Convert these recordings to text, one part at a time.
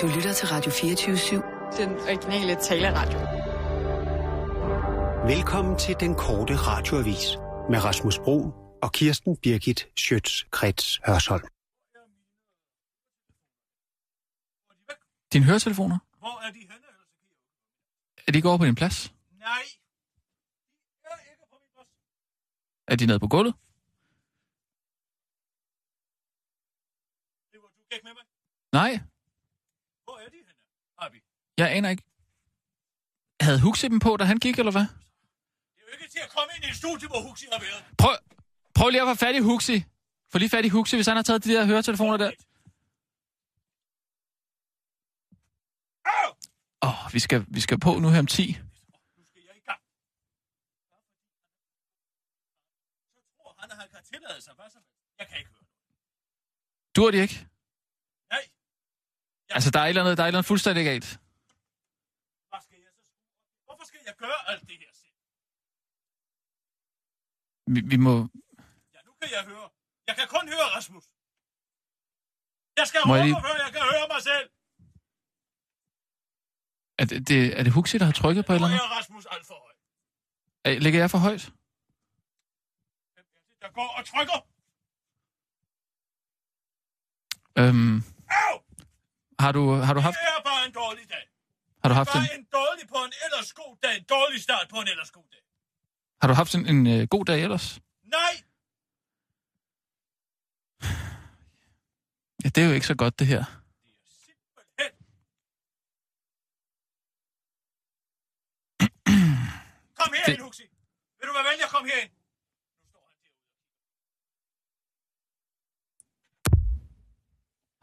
Du lytter til Radio 24-7. Den originale taleradio. Velkommen til den korte radioavis med Rasmus Bro og Kirsten Birgit Schøtz-Krets Hørsholm. Dine høretelefoner? Hvor er de henne? Er de ikke over på din plads? Nej. De er ikke på min plads. Er de nede på gulvet? Det var du gik med mig. Nej, Hvor er de henne? Abi. Jeg aner ikke. Havde Huxi dem på, da han gik, eller hvad? Det er jo ikke til at komme ind i et studie, hvor Huxi har været. Prøv, prøv lige at få fat i Huxi. Få lige fat i Huxi, hvis han har taget de der høretelefoner der. Åh, oh, vi, skal, vi skal på nu her om 10. Nu skal jeg kan ikke høre. Dur de ikke? Nej. Altså, der er et eller andet, der er et eller andet fuldstændig galt. Hvad skal jeg så skrue? Hvorfor skal jeg gøre alt det her selv? Vi, vi må... Ja, nu kan jeg høre. Jeg kan kun høre Rasmus. Jeg skal Må jeg råbe, lige- før jeg kan høre mig selv. Er det, det, er det Huxi, der har trykket på et Nu eller andet? er Rasmus alt for høj. Er, ligger jeg for højt? Der går og trykker? Øhm, Au! har, du, har du haft, Det er bare en dårlig dag. Har du haft en, en dårlig på en ellers god dag. En dårlig start på en ellers god dag. har du haft en, en øh, god dag ellers? Nej! Ja, det er jo ikke så godt, det her. Kom herind, Det- Huxi. Vil du være venlig at komme herind? Nu står han derude.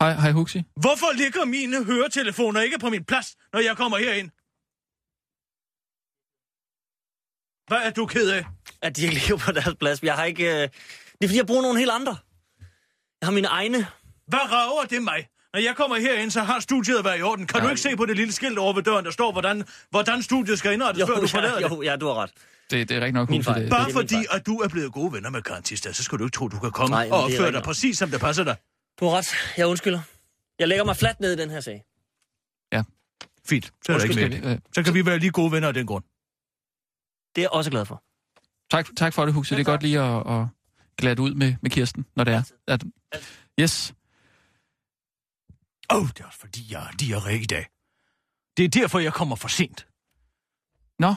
Hej, hej Huxi. Hvorfor ligger mine høretelefoner ikke på min plads, når jeg kommer herind? Hvad er du ked af? at de ikke ligger på deres plads. Jeg har ikke... Øh... Det er fordi, jeg bruger nogle helt andre. Jeg har mine egne. Hvad rager det mig? Når jeg kommer herind, så har studiet været i orden. Kan ja. du ikke se på det lille skilt over ved døren, der står, hvordan, hvordan studiet skal indrettes, Jo, før du forlader ja, det? jo, ja, du har ret. Det, det er rigtig nok Min fejl. Det, Bare det fordi, fejl. at du er blevet gode venner med Karen Thisted, så skal du ikke tro, du kan komme Nej, og opføre dig præcis, som det passer dig. Du har ret. Jeg undskylder. Jeg lægger mig fladt ned i den her sag. Fint, så er der ikke mere. Så kan vi være lige gode venner af den grund. Det er jeg også glad for. tak, tak for det, Huxi. Det er godt lige at, at glatte ud med, med Kirsten, når det er. At, yes. Åh, oh, det er også fordi, jeg har diarré i dag. Det er derfor, jeg kommer for sent. Nå,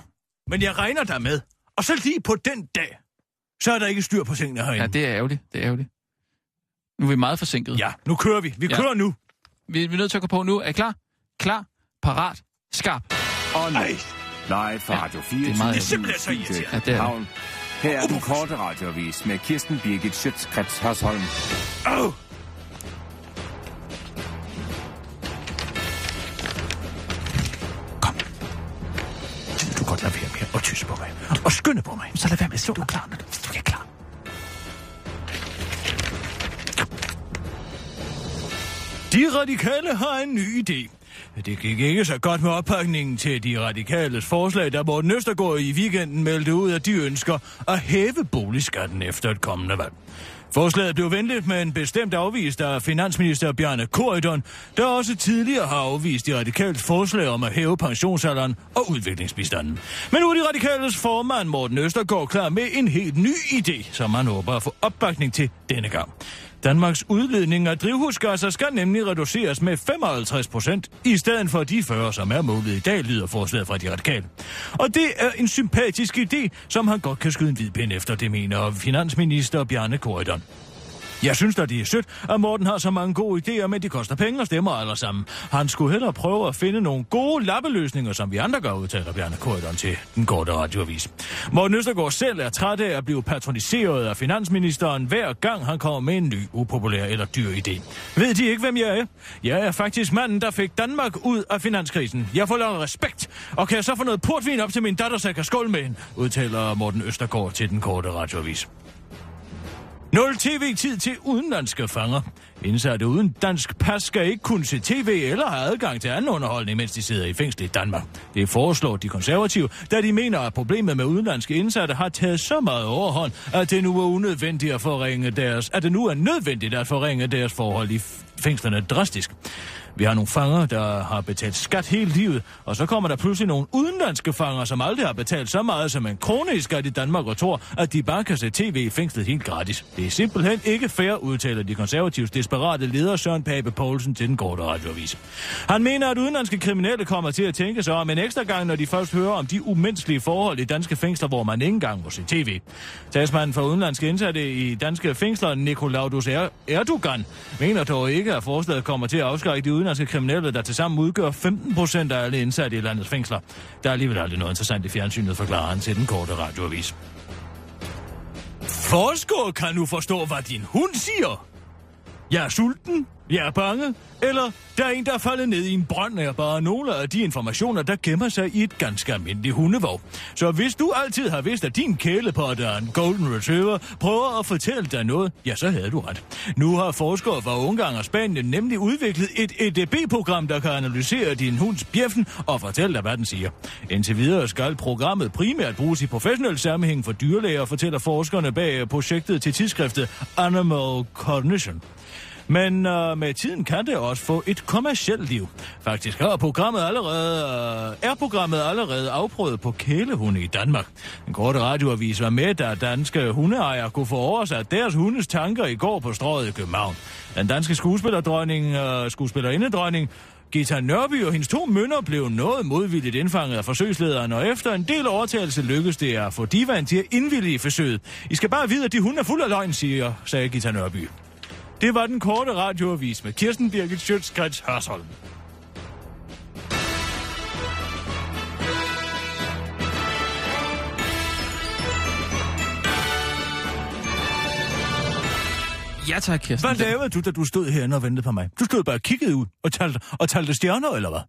Men jeg regner der med. Og så lige på den dag, så er der ikke styr på tingene herinde. ja, det er ærgerligt. Det er ærgerligt. Nu er vi meget forsinket. ja nu kører vi. Vi Ja. kører nu. Vi, vi er nødt til at gå på nu. Er I klar? Klar, parat, skarp. Og nu, Ej, live fra Ja, Radio det er meget 24 Det er simpelthen så irriterende. Ja, det er. Her er den korte radiovis med Kirsten Birgit Schøtzgrads Hasholm. Åh. Kom. Du godt lade være med at tysse på mig? Og skynde på mig. Så lad være med at du er klar, når du, du er De radikale har en ny idé. Det gik ikke så godt med oppakningen til de radikales forslag, da Morten Østergaard i weekenden meldte ud, at de ønsker at hæve boligskatten efter et kommende valg. Forslaget blev venligt, men bestemt afvist af finansminister Bjarne Korydon, der også tidligere har afvist de radikales forslag om at hæve pensionsalderen og udviklingsbistanden. Men nu er de radikales formand Morten Østergaard klar med en helt ny idé, som han håber at få opbakning til denne gang. Danmarks udledning af drivhusgasser skal nemlig reduceres med 55 procent, i stedet for de 40, som er målet i dag, lyder forslaget fra de radikale. Og det er en sympatisk idé, som han godt kan skyde en hvid pind efter, det mener finansminister Bjarne Korydon. Jeg synes da, det er sødt, at Morten har så mange gode idéer, men det koster penge og stemmer alle sammen. Han skulle hellere prøve at finde nogle gode lappeløsninger, som vi andre gør, udtaler Bjarne Korydon til den korte radioavis. Morten Østergaard selv er træt af at blive patroniseret af finansministeren, hver gang han kommer med en ny, upopulær eller dyr idé. Ved de ikke, hvem jeg er? Jeg er faktisk manden, der fik Danmark ud af finanskrisen. Jeg forlanger respekt, og kan jeg så få noget portvin op til min datter, så jeg kan skåle med hende, udtaler Morten Østergaard til den korte radioavis. Nul tv-tid til udenlandske fanger. Indsatte uden dansk pas skal ikke kunne se tv eller have adgang til anden underholdning, mens de sidder i fængsel i Danmark. Det foreslår de konservative, da de mener, at problemet med udenlandske indsatte har taget så meget overhånd, at det nu er unødvendigt at forringe deres, at det nu er nødvendigt at forringe deres forhold i, fængslerne drastisk. Vi har nogle fanger, der har betalt skat hele livet, og så kommer der pludselig nogle udenlandske fanger, som aldrig har betalt så meget som en krone i skat i Danmark og tror, at de bare kan se tv i fængslet helt gratis. Det er simpelthen ikke fair, udtaler de konservatives desperate leder Søren Pape Poulsen til den korte radioavis. Han mener, at udenlandske kriminelle kommer til at tænke sig om en ekstra gang, når de først hører om de umenneskelige forhold i danske fængsler, hvor man ikke engang må se tv. Talsmanden for udenlandske indsatte i danske fængsler, Nikolaudus Erdogan, mener dog ikke, at forslaget kommer til at afskrække de udenlandske kriminelle, der tilsammen udgør 15 procent af alle indsatte i landets fængsler. Der er alligevel aldrig noget interessant i fjernsynet, forklarer han til den korte radioavis. Forskere kan nu forstå, hvad din hund siger. Jeg er sulten, jeg er bange, eller der er en, der er faldet ned i en brønd, er bare nogle af de informationer, der gemmer sig i et ganske almindeligt hundevog. Så hvis du altid har vidst, at din kælepot er en Golden Retriever, prøver at fortælle dig noget, ja, så havde du ret. Nu har forskere fra Ungarn og Spanien nemlig udviklet et EDB-program, der kan analysere din hunds bjeffen og fortælle dig, hvad den siger. Indtil videre skal programmet primært bruges i professionel sammenhæng for dyrlæger, fortæller forskerne bag projektet til tidsskriftet Animal Cognition. Men øh, med tiden kan det også få et kommercielt liv. Faktisk er programmet allerede, øh, er programmet allerede afprøvet på kælehunde i Danmark. En kort radioavis var med, da danske hundeejere kunne få oversat deres hundes tanker i går på strået i København. Den danske skuespillerdronning, øh, skuespillerindedronning, Gita Nørby og hendes to mønner blev noget modvilligt indfanget af forsøgslederen, og efter en del overtagelse lykkedes det at få divan til at indvillige forsøget. I skal bare vide, at de hunde er fuld af løgn, siger, sagde Gita Nørby. Det var den korte radioavis med Kirsten Birgit Schøtzgrads Hørsholm. Ja tak, Kirsten. Hvad lavede du, da du stod herinde og ventede på mig? Du stod bare og kiggede ud og talte, og talte stjerner, eller hvad?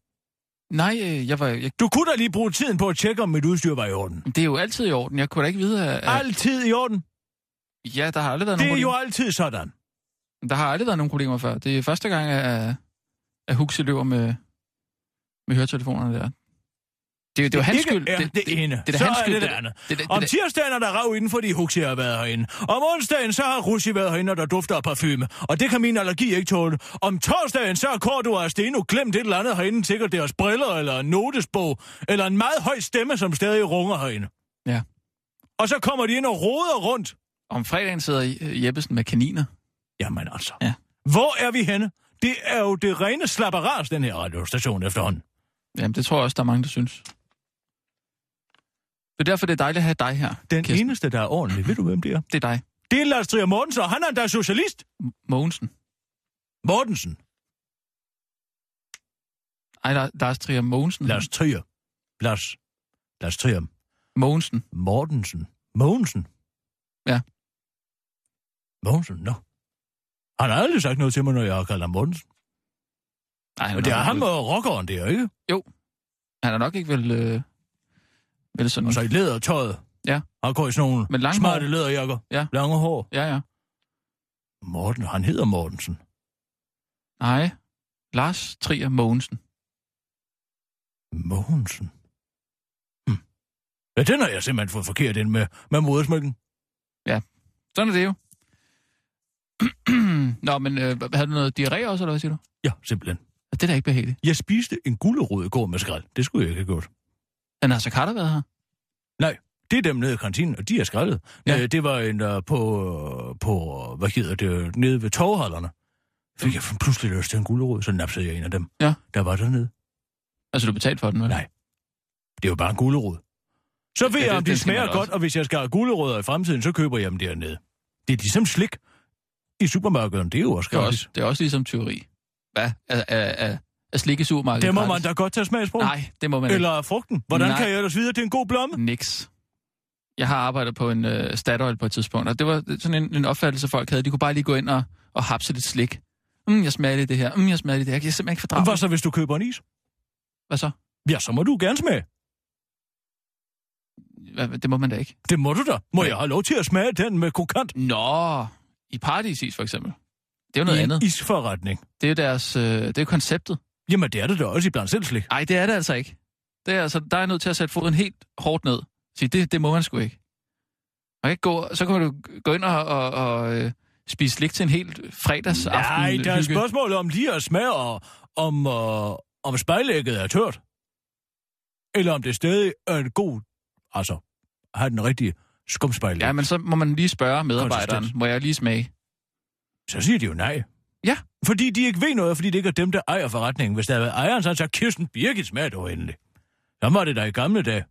Nej, øh, jeg var... Jeg, Du kunne da lige bruge tiden på at tjekke, om mit udstyr var i orden. det er jo altid i orden. Jeg kunne da ikke vide, at... Altid i orden. ja, der har aldrig været Det nogen er jo altid sådan. Der har aldrig været nogen problemer før. Det er første gang, at, at Huxi løber med, med høretelefonerne der. Det, er det er jo hans skyld. er det, det ene. Det, det er så hans er skyld. det det andet. Det, det, Om det, tirsdagen er der rav inden, fordi Huxi har været herinde. Om onsdagen, så har Russi været herinde, og der dufter af parfume. Og det kan min allergi ikke tåle. Om torsdagen, så har Korto og Steno glemt et eller andet herinde. Sikkert deres briller, eller en notesbog, eller en meget høj stemme, som stadig runger herinde. Ja. Og så kommer de ind og roder rundt. Om fredagen sidder Jeppesen med kaniner. Jamen altså. Ja. Hvor er vi henne? Det er jo det rene slapperas, den her radiostation efterhånden. Jamen, det tror jeg også, der er mange, der synes. Det er derfor, det er dejligt at have dig her, Den Kirsten. eneste, der er ordentlig, ved du, hvem det er? Det er dig, Det er Lars Trier Mortensen, og han er endda socialist. M- Mogensen. Mortensen. Ej, der, Lars Trier Mogensen. Lars Trier. Lars. Lars Trier. Mogensen. Mortensen. Mogensen. Ja. Mogensen, nå. Han har aldrig sagt noget til mig, når jeg har kaldt ham Mortensen. Ej, Og det er ham og rockeren der, ikke? Han er nok ikke vel... Øh, vel sådan... Og så i lædertøjet. Ja. Han går i sådan nogle Med smarte hår. læderjakker. Ja. Lange hår. Ja, ja. Morten, han hedder Mortensen. Nej. Lars Trier Mogensen. Mogensen. Hm. Ja, den har jeg simpelthen fået forkert ind med, med modersmykken. Sådan er det jo. Nå, men øh, havde du noget diarré også, eller hvad siger du? Ja, simpelthen. Det er da ikke behageligt. Jeg spiste en gulerod i går med skrald. Det skulle jeg ikke have gjort. Men altså, har der været her? Nej, det er dem nede i kantinen, og de er skrællet. Ja. Ja. Det var en uh, på, på, hvad hedder det, nede ved torvhallerne. Fik jeg pludselig lyst til en gulerod, så napsede jeg en af dem. Ja. Der var dernede. Altså, du betalte for den, vel? Nej. Det er jo bare en gulerod. Så ved Ja, jeg, om det de smager godt, også. og hvis jeg skal have gulerødder i fremtiden, så køber jeg dem dernede. Det er ligesom slik i supermarkedet. Det er jo også Det er gratis. også, det er også ligesom tyveri. Hvad? Af, af, af, af slik i supermarkedet? Det må man gratis? da godt tage smagsprøve. Nej, det må man ikke. Eller frugten. Hvordan Nej. kan jeg ellers vide, at det er en god blomme? Niks. Jeg har arbejdet på en øh, Statoil på et tidspunkt, og det var sådan en, en opfattelse, folk havde. De kunne bare lige gå ind og, og hapse lidt slik. Mm, jeg smager lidt det her. Mm, jeg smager lidt det her. Jeg kan simpelthen ikke fordrage Hvad så, hvis du køber en is? Hvad så? Ja, så må du gerne smage. Hvad, det må man da ikke. Det må du da. Må Nej. jeg have lov til at smage den med kokant? Nå, i Paradisis for eksempel. Det er jo noget I andet. isforretning. Det er jo deres, øh, det er jo konceptet. Jamen, det er det da også i blandt selv slik. Nej, det er det altså ikke. Det er altså, der er nødt til at sætte foden helt hårdt ned. Sige, det, det må man sgu ikke. Man kan ikke gå, så kan du gå ind og, og, og øh, spise slik til en helt fredagsaften. Nej, der er spørgsmål om lige at smage, og om, øh, om spejlægget er tørt. Eller om det stadig er en god, altså, har den rigtige skumspejlæg. Ja, men så må man lige spørge medarbejderen, Konsistens. må jeg lige smage? Så siger de jo nej. Ja. Fordi de ikke ved noget, fordi det ikke er dem, der ejer forretningen. Hvis der havde været ejeren, så havde sagt, Kirsten Birgit smager du endelig. Så var det der i gamle dage.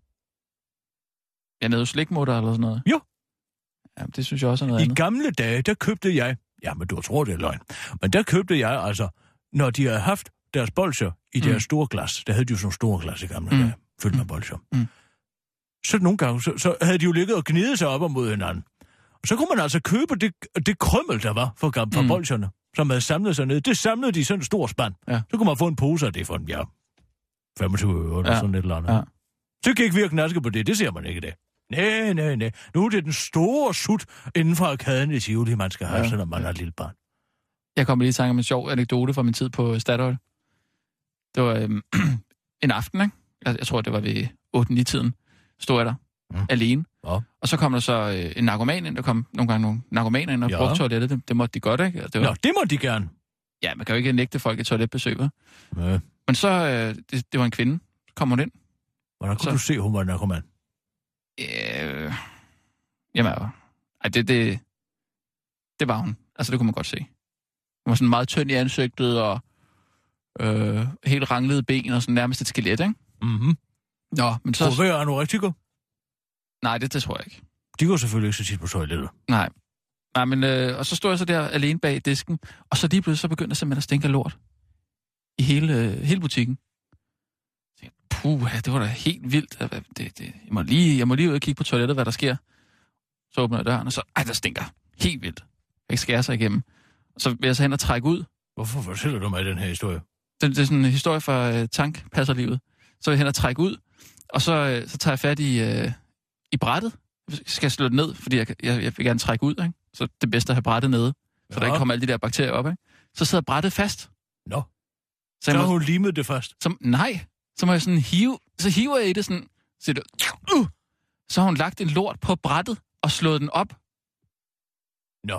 Ja, nede slikmutter eller sådan noget? Jo. Ja, det synes jeg også er noget I andet. gamle dage, der købte jeg... Ja, men du tror, det er løgn. Men der købte jeg altså, når de havde haft deres bolcher i Mm. deres store glas. Der havde de jo sådan nogle store glas i gamle Mm. dage, fyldt med bolcher. Mm. Så nogle gange, så, så havde de jo ligget og gnidet sig op og mod hinanden. Og så kunne man altså købe det, det krømmel, der var fra, gam- fra Mm. bolcherne, som havde samlet sig ned. Det samlede de i sådan en stor spand. Ja. Så kunne man få en pose af det for en, ja, 25 øre eller Ja. sådan et eller andet. Ja. Så gik vi og knaske på det. Det ser man ikke i dag. Nej, nej, nej. Nu er det den store sut inden for arkaden i Tivoli, man skal have, Ja. ja. selvom man er et lille barn. Jeg kommer lige i tanke om en sjov anekdote fra min tid på Statoil. Det var øhm, en aften, ikke? Jeg, jeg tror, det var ved 8-9-tiden. Stod jeg der Mm. mm. alene. Ja. Og så kom der så øh, en narkoman ind. Der kom nogle gange nogle narkomaner ind og Ja. brugte toilettet. Det, det måtte de godt, ikke? Det var, Nå, det må de gerne. Ja, man kan jo ikke nægte folk et toiletbesøg, vel? Ja. Men så, øh, det, det var en kvinde. Så kom hun ind. Hvordan kunne Så- du se, hun var narkoman? Øh, jamen, ej, det, det, det var hun. Altså, det kunne man godt se. Hun var sådan meget tynd i ansigtet, og øh, helt ranglede ben, og sådan nærmest et skelet, ikke? Mhm. Nå, men så... Så er anorektiker? Nej, det, det tror jeg ikke. De går selvfølgelig ikke så tit på toilettet. Nej. Nej, men... Øh, og så stod jeg så der alene bag disken, og så lige pludselig så begyndte der simpelthen at stinke af lort. I hele, øh, hele butikken. Så tænkte jeg, Puh, det var da helt vildt. Det, det, jeg, må lige, jeg må lige ud og kigge på toilettet, hvad der sker. Så åbner jeg døren, og så... Ej, der stinker. Helt vildt. Jeg kan skære sig igennem. Så vil jeg så hen og trække ud. Hvorfor fortæller du mig den her historie? Det, det er sådan en historie fra øh, tankpasserlivet. Så vil jeg hen og trække ud, og så, øh, så tager jeg fat i, øh, i brættet. Jeg skal slå det ned, fordi jeg, jeg, jeg vil gerne trække ud. Ikke? Så det er bedst at have brættet nede, så Ja. der ikke kommer alle de der bakterier op. Ikke? Så sidder brættet fast. Nå, Så, så har hun limet det fast. så, nej, så må jeg sådan hive, så hiver jeg i det sådan, så, det, uh, så har hun lagt en lort på brættet og slået den op. Nå,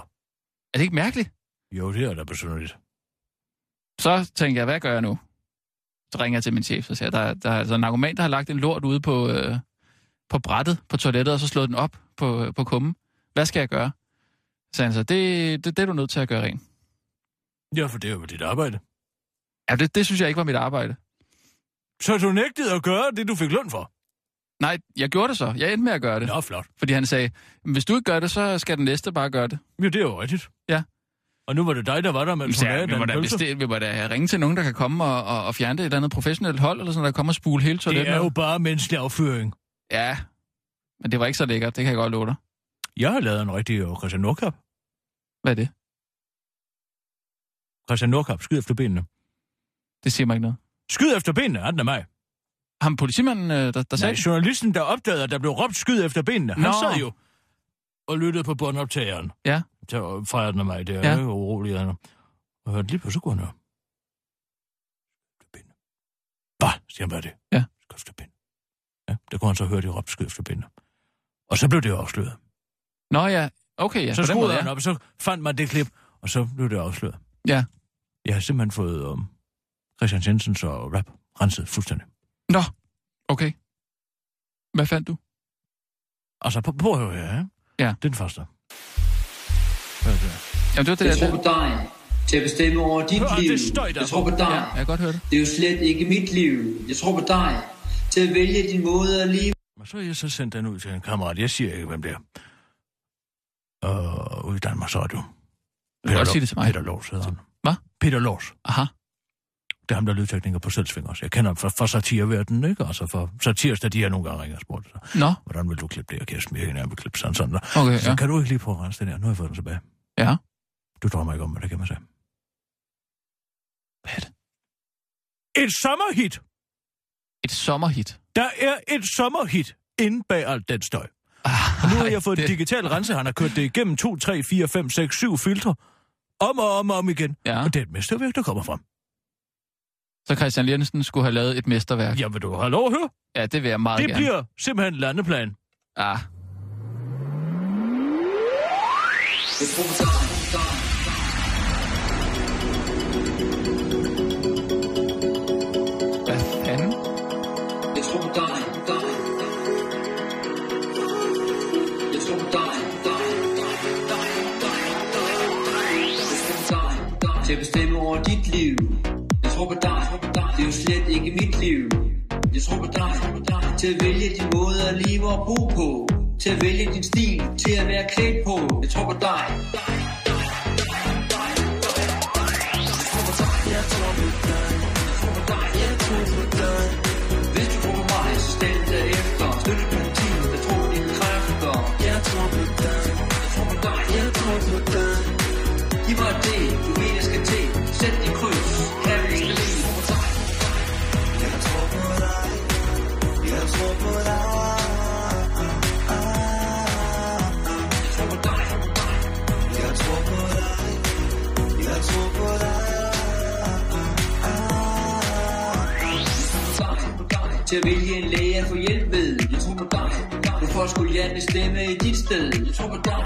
Er det ikke mærkeligt? jo, det er da besynderligt. Så tænker jeg, hvad gør jeg nu? Så ringer jeg til min chef og siger, der, der er altså en argument, der har lagt en lort ude på, øh, på brættet på toilettet, og så slået den op på, på kummen. Hvad skal jeg gøre? Så sagde han så, det, det, det er du nødt til at gøre rent. Ja, for det er jo dit arbejde. Ja, det, det synes jeg ikke var mit arbejde. Så du nægtede at gøre det, du fik løn for? Nej, jeg gjorde det så. Jeg endte med at gøre det. Nå, flot. Fordi han sagde, hvis du ikke gør det, så skal den næste bare gøre det. Ja, det er jo rigtigt. Ja. Og nu var det dig, der var der, jeg, lavede vi, må da bestil, vi må da ringe til nogen, der kan komme og, og, og fjerne det et eller andet professionelt hold, eller sådan, der kommer og spule hele Det toilettet. er jo bare menneskelig afføring. Ja, men det var ikke så lækkert, det kan jeg godt love dig. Jeg har lavet en rigtig øh, Christian Nordkap. Hvad er det? Christian Nordkap, skyd efter benene. Det siger mig ikke noget. Skyd efter benene, er den af mig. Ham politimanden, øh, der, der sagde Nej, journalisten, der opdagede, at der blev råbt skyd efter benene, han Nå. sad jo og lyttede på båndoptageren. Ja. Til fra den af mig, det er Ja. ja. urolig. Han. Og hørte lige på, så kunne han høre. Benene. Bah, siger han, hvad er det? Ja. Benene. Ja, der kunne han så høre, de råbte benene. Og så blev det afsløret. Nå ja, okay, ja. så skruede han ja. op, og så fandt man det klip, og så blev det afsløret. Ja. Jeg har simpelthen fået um, Christian Jensens og rap renset fuldstændig. Nå, okay. Hvad fandt du? Altså, på, på her, ja. Ja. Den første. Hvad er det? Jamen, det var det Jeg tror på dig til at bestemme over dit Hør, liv. det Jeg tror på dig. Ja, jeg kan godt høre det. Det er jo slet ikke mit liv. Jeg tror på dig til at vælge din måde at leve. Og så har jeg så sendt den ud til en kammerat. Jeg siger ikke, hvem det er. Og ude i Danmarks Radio. Du kan godt sige det til mig. Peter Lors hedder han. Hvad? Peter Lors. Aha. Det er ham, der er lydtekniker på Selvsving også. Jeg kender ham fra, fra satireverdenen, ikke? Altså for satirs, der de her nogle gange ringer og spurgte sig. Nå, Hvordan vil du klippe det? Og Kirsten Birken, jeg vil klippe sådan sådan der. okay, Så ja. kan du ikke lige prøve at rense det der? Nu har jeg fået den tilbage. Ja. Du drømmer ikke om, hvad det kan man sige. Hvad er det? Et sommerhit! Et sommerhit. Der er et sommerhit inde bag alt den støj. Ah, Og nu har jeg fået det... digital rense. Han har kørt det igennem 2, 3, 4, 5, 6, 7 filtre. Om og om og om igen. Ja, Og det er et mesterværk, der kommer frem. Så Christian Jensen skulle have lavet et mesterværk. Jamen du, hallo, hør. Ja, det vil jeg meget det gerne. Det bliver simpelthen landeplan. Ah. Hvad fanden? Jeg tror på dig, dig. Jeg tror på dig, dig, dig, dig, dig, dig, dig. Jeg tror. Til at bestemme over dit liv. Jeg tror på dig slet ikke mit liv. Jeg tror på dig, til at vælge din måde at leve og bo på. Til at vælge din stil, til at være klædt på. Jeg tror på dig. Til at vælge en læge at få hjælp ved Jeg tror på dig. Hvorfor skulle jeg bestemme i dit sted. Jeg tror på dig.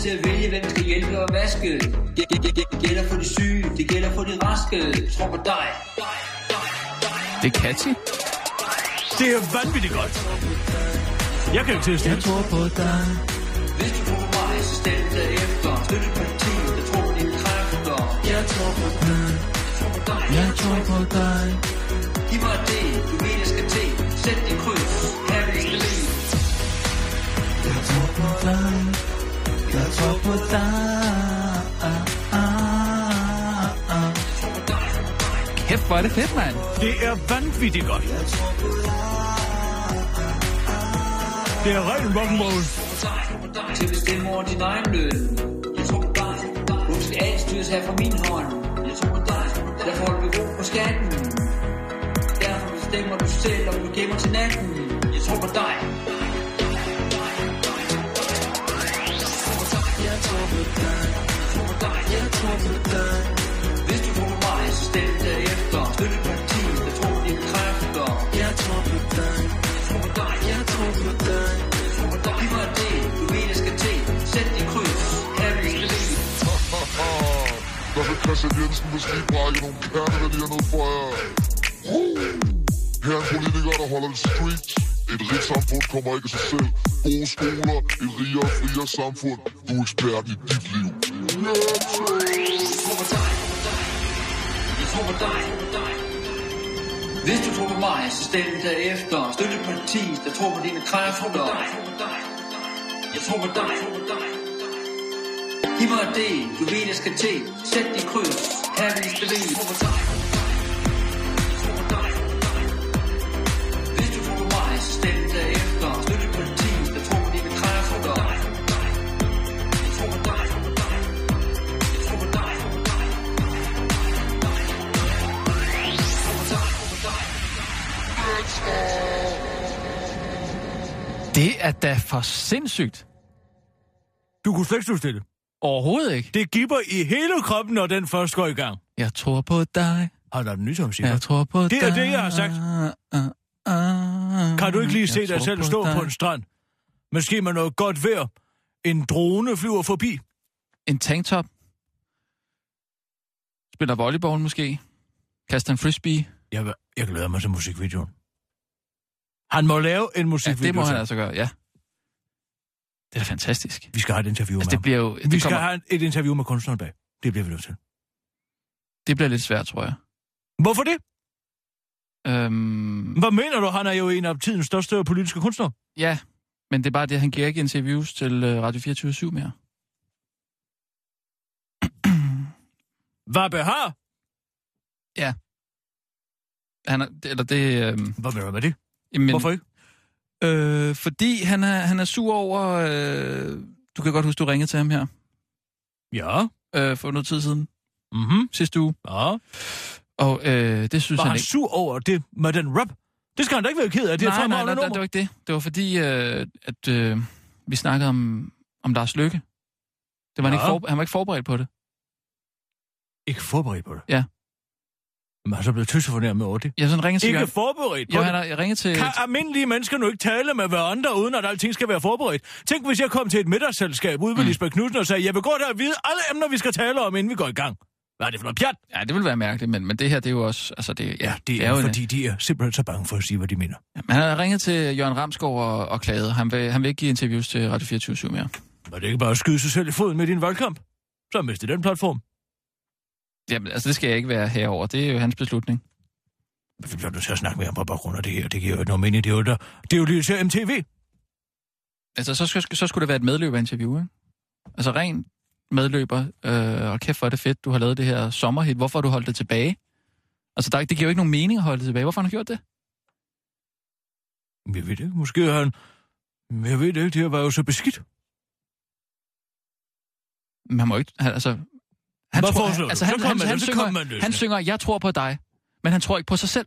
Til at vælge hvem skal hjælpe og vaske. Det, det, det, det gælder for de syge. Det gælder for de raske. Jeg tror på dig. Det er catchy. Det er vanvittigt godt. Jeg kan ikke til at stille. tror på dig. Hvis du tror på mig, så stem derefter Støtte partiet, der tror på dine kræfter. Jeg tror på dig. Jeg tror på dig Giv mig det, du ved, jeg skal til Sæt dit kryds, her vil jeg skal lide Jeg tror på dig. Jeg tror på dig. Kæft, hvor er det fedt, mand. Det er vanvittigt godt. Det er ren rock'n'roll. til at bestemme over din egen løn. Jeg tror på dig. Du skal alt styres her fra min hånd. Jeg tror på dig. Derfor holder vi ro på skatten. Bestemmer du selv, om du gemmer til natten. Jeg tror på dig. Jeg tror på dig. Jeg tror på dig. Jeg tror på dig. Hvis du tror på mig, så stem derefter. Støtte partiet, der tror på dine kræfter. Jeg tror på dig. Jeg tror på dig. Jeg tror på dig. Jeg tror på dig. Giv mig det, du ved, jeg skal til. Sæt dit kryds, her vil skal lide. Der Christian Jensen måske brække nogle kerneværdier ned for jer. Her er en politiker, der holder det street. Et rigt samfund kommer ikke af sig selv. Gode skoler, et rigere og friere samfund. Du er ekspert i dit liv. Jeg tror på dig. Jeg tror på dig. Hvis du tror på mig, så stem derefter. Støtte parti, der tror på dine kræfter. Jeg tror på dig. Giv mig det, du ved, jeg skal til. Sæt dit kryds, her vil jeg skal. Jeg tror på dig. Er da for sindssygt. Du kunne slet ikke stå stille. Overhovedet ikke. Det giver i hele kroppen, når den først går i gang. Jeg tror på dig. Har der den nye som siger? Jeg tror på Det dig. er det, jeg har sagt. Uh, Kan du ikke lige se dig selv stå på en strand? Måske med noget godt vejr. En drone flyver forbi. En tanktop. Spiller volleyball måske. Kaster en frisbee. Jeg, jeg glæder mig til musikvideoen. Han må lave en Ja, musikvideo. det må han altså gøre, ja. Det er da fantastisk. Vi skal have et interview Altså, med det bliver jo... Vi Det, skal kommer, have et interview med kunstneren bag. Det bliver vi nødt til. det bliver lidt svært, tror jeg. Hvorfor det? Øhm, Hvad mener du? Han er jo en af tidens største politiske kunstnere. ja, men det er bare det, han giver ikke interviews til øh, Radio 24 mere. Hvad behar? Han er, eller det... Øh, Hvad mener du med det? Jamen, Hvorfor ikke? Øh, fordi han er, han er sur over... Øh, du kan godt huske, du ringede til ham her Ja. øh, for noget tid siden, Mhm. sidste uge. Ja. Og øh, det synes Var han han ikke. sur over det med den rap? Det skal han da ikke være ked af. Det er nej, et nej, fremragende nej, det var ikke det. Det var fordi, øh, at øh, vi snakkede om, om Lars Lykke. Det var han, Ja. ikke for, han var ikke forberedt på det. Ikke forberedt på det? Ja. Men han er så blevet tøsefornærmet over det. Jeg sådan ringede til Ikke Jørgen. forberedt på Jo, det? har, jeg ringede til... Kan almindelige mennesker nu ikke tale med hverandre, uden at alting skal være forberedt? Tænk, hvis jeg kom til et middagsselskab ude ved Mm. Lisbeth Knudsen og sagde, jeg vil godt have at vide alle emner, vi skal tale om, inden vi går i gang. Hvad er det for noget pjat? Ja, det vil være mærkeligt, men, men det her, det er jo også... Altså, det, Ja, det er, jo en- fordi de er simpelthen så bange for at sige, hvad de mener. Ja, men han har ringet til Jørgen Ramskov og, og klaget. Han vil, han vil ikke give interviews til Radio 24 mere. Var det ikke bare at skyde sig selv i foden med din valgkamp? Så mistede den platform. Jamen, altså, det skal jeg ikke være herover. Det er jo hans beslutning. Vi bliver nødt til at snakke med ham på baggrund af det her. Det giver jo ikke nogen mening. Det er jo, der, det er jo lige til MTV. Altså, så, så, så skulle det være et medløberinterview, ikke? Altså, ren medløber, øh, og kæft, hvor er det fedt, du har lavet det her sommerhit. Hvorfor har du holdt det tilbage? Altså, der, det giver jo ikke nogen mening at holde det tilbage. Hvorfor har han gjort det? Jeg ved det ikke. Måske har han... Jeg ved det ikke. Det her var jo så beskidt. Men han må ikke... Altså, han, Hvad tror, foreslår han, altså, Så han, kom han, med han, så synger, det. han synger, jeg tror på dig, men han tror ikke på sig selv.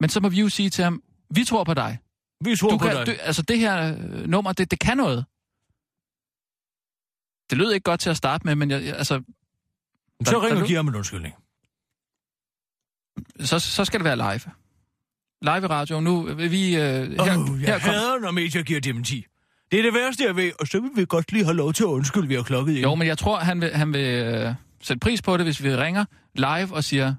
Men så må vi jo sige til ham, vi tror på dig. Vi tror Du på kan, dig. du, altså det her øh, nummer, det, det kan noget. Det lød ikke godt til at starte med, men jeg, jeg- altså, Så der- ring der- og giv ham en undskyldning. så, så skal det være live. Live i radio. Nu vil vi... Øh, her, Åh, jeg her kom, hader, når medier giver dementi. Det er det værste, jeg ved, og så vil vi godt lige have lov til at undskylde, vi har klokket ind. jo, men jeg tror, han vil, han vil øh, sætte pris på det, hvis vi ringer live og siger,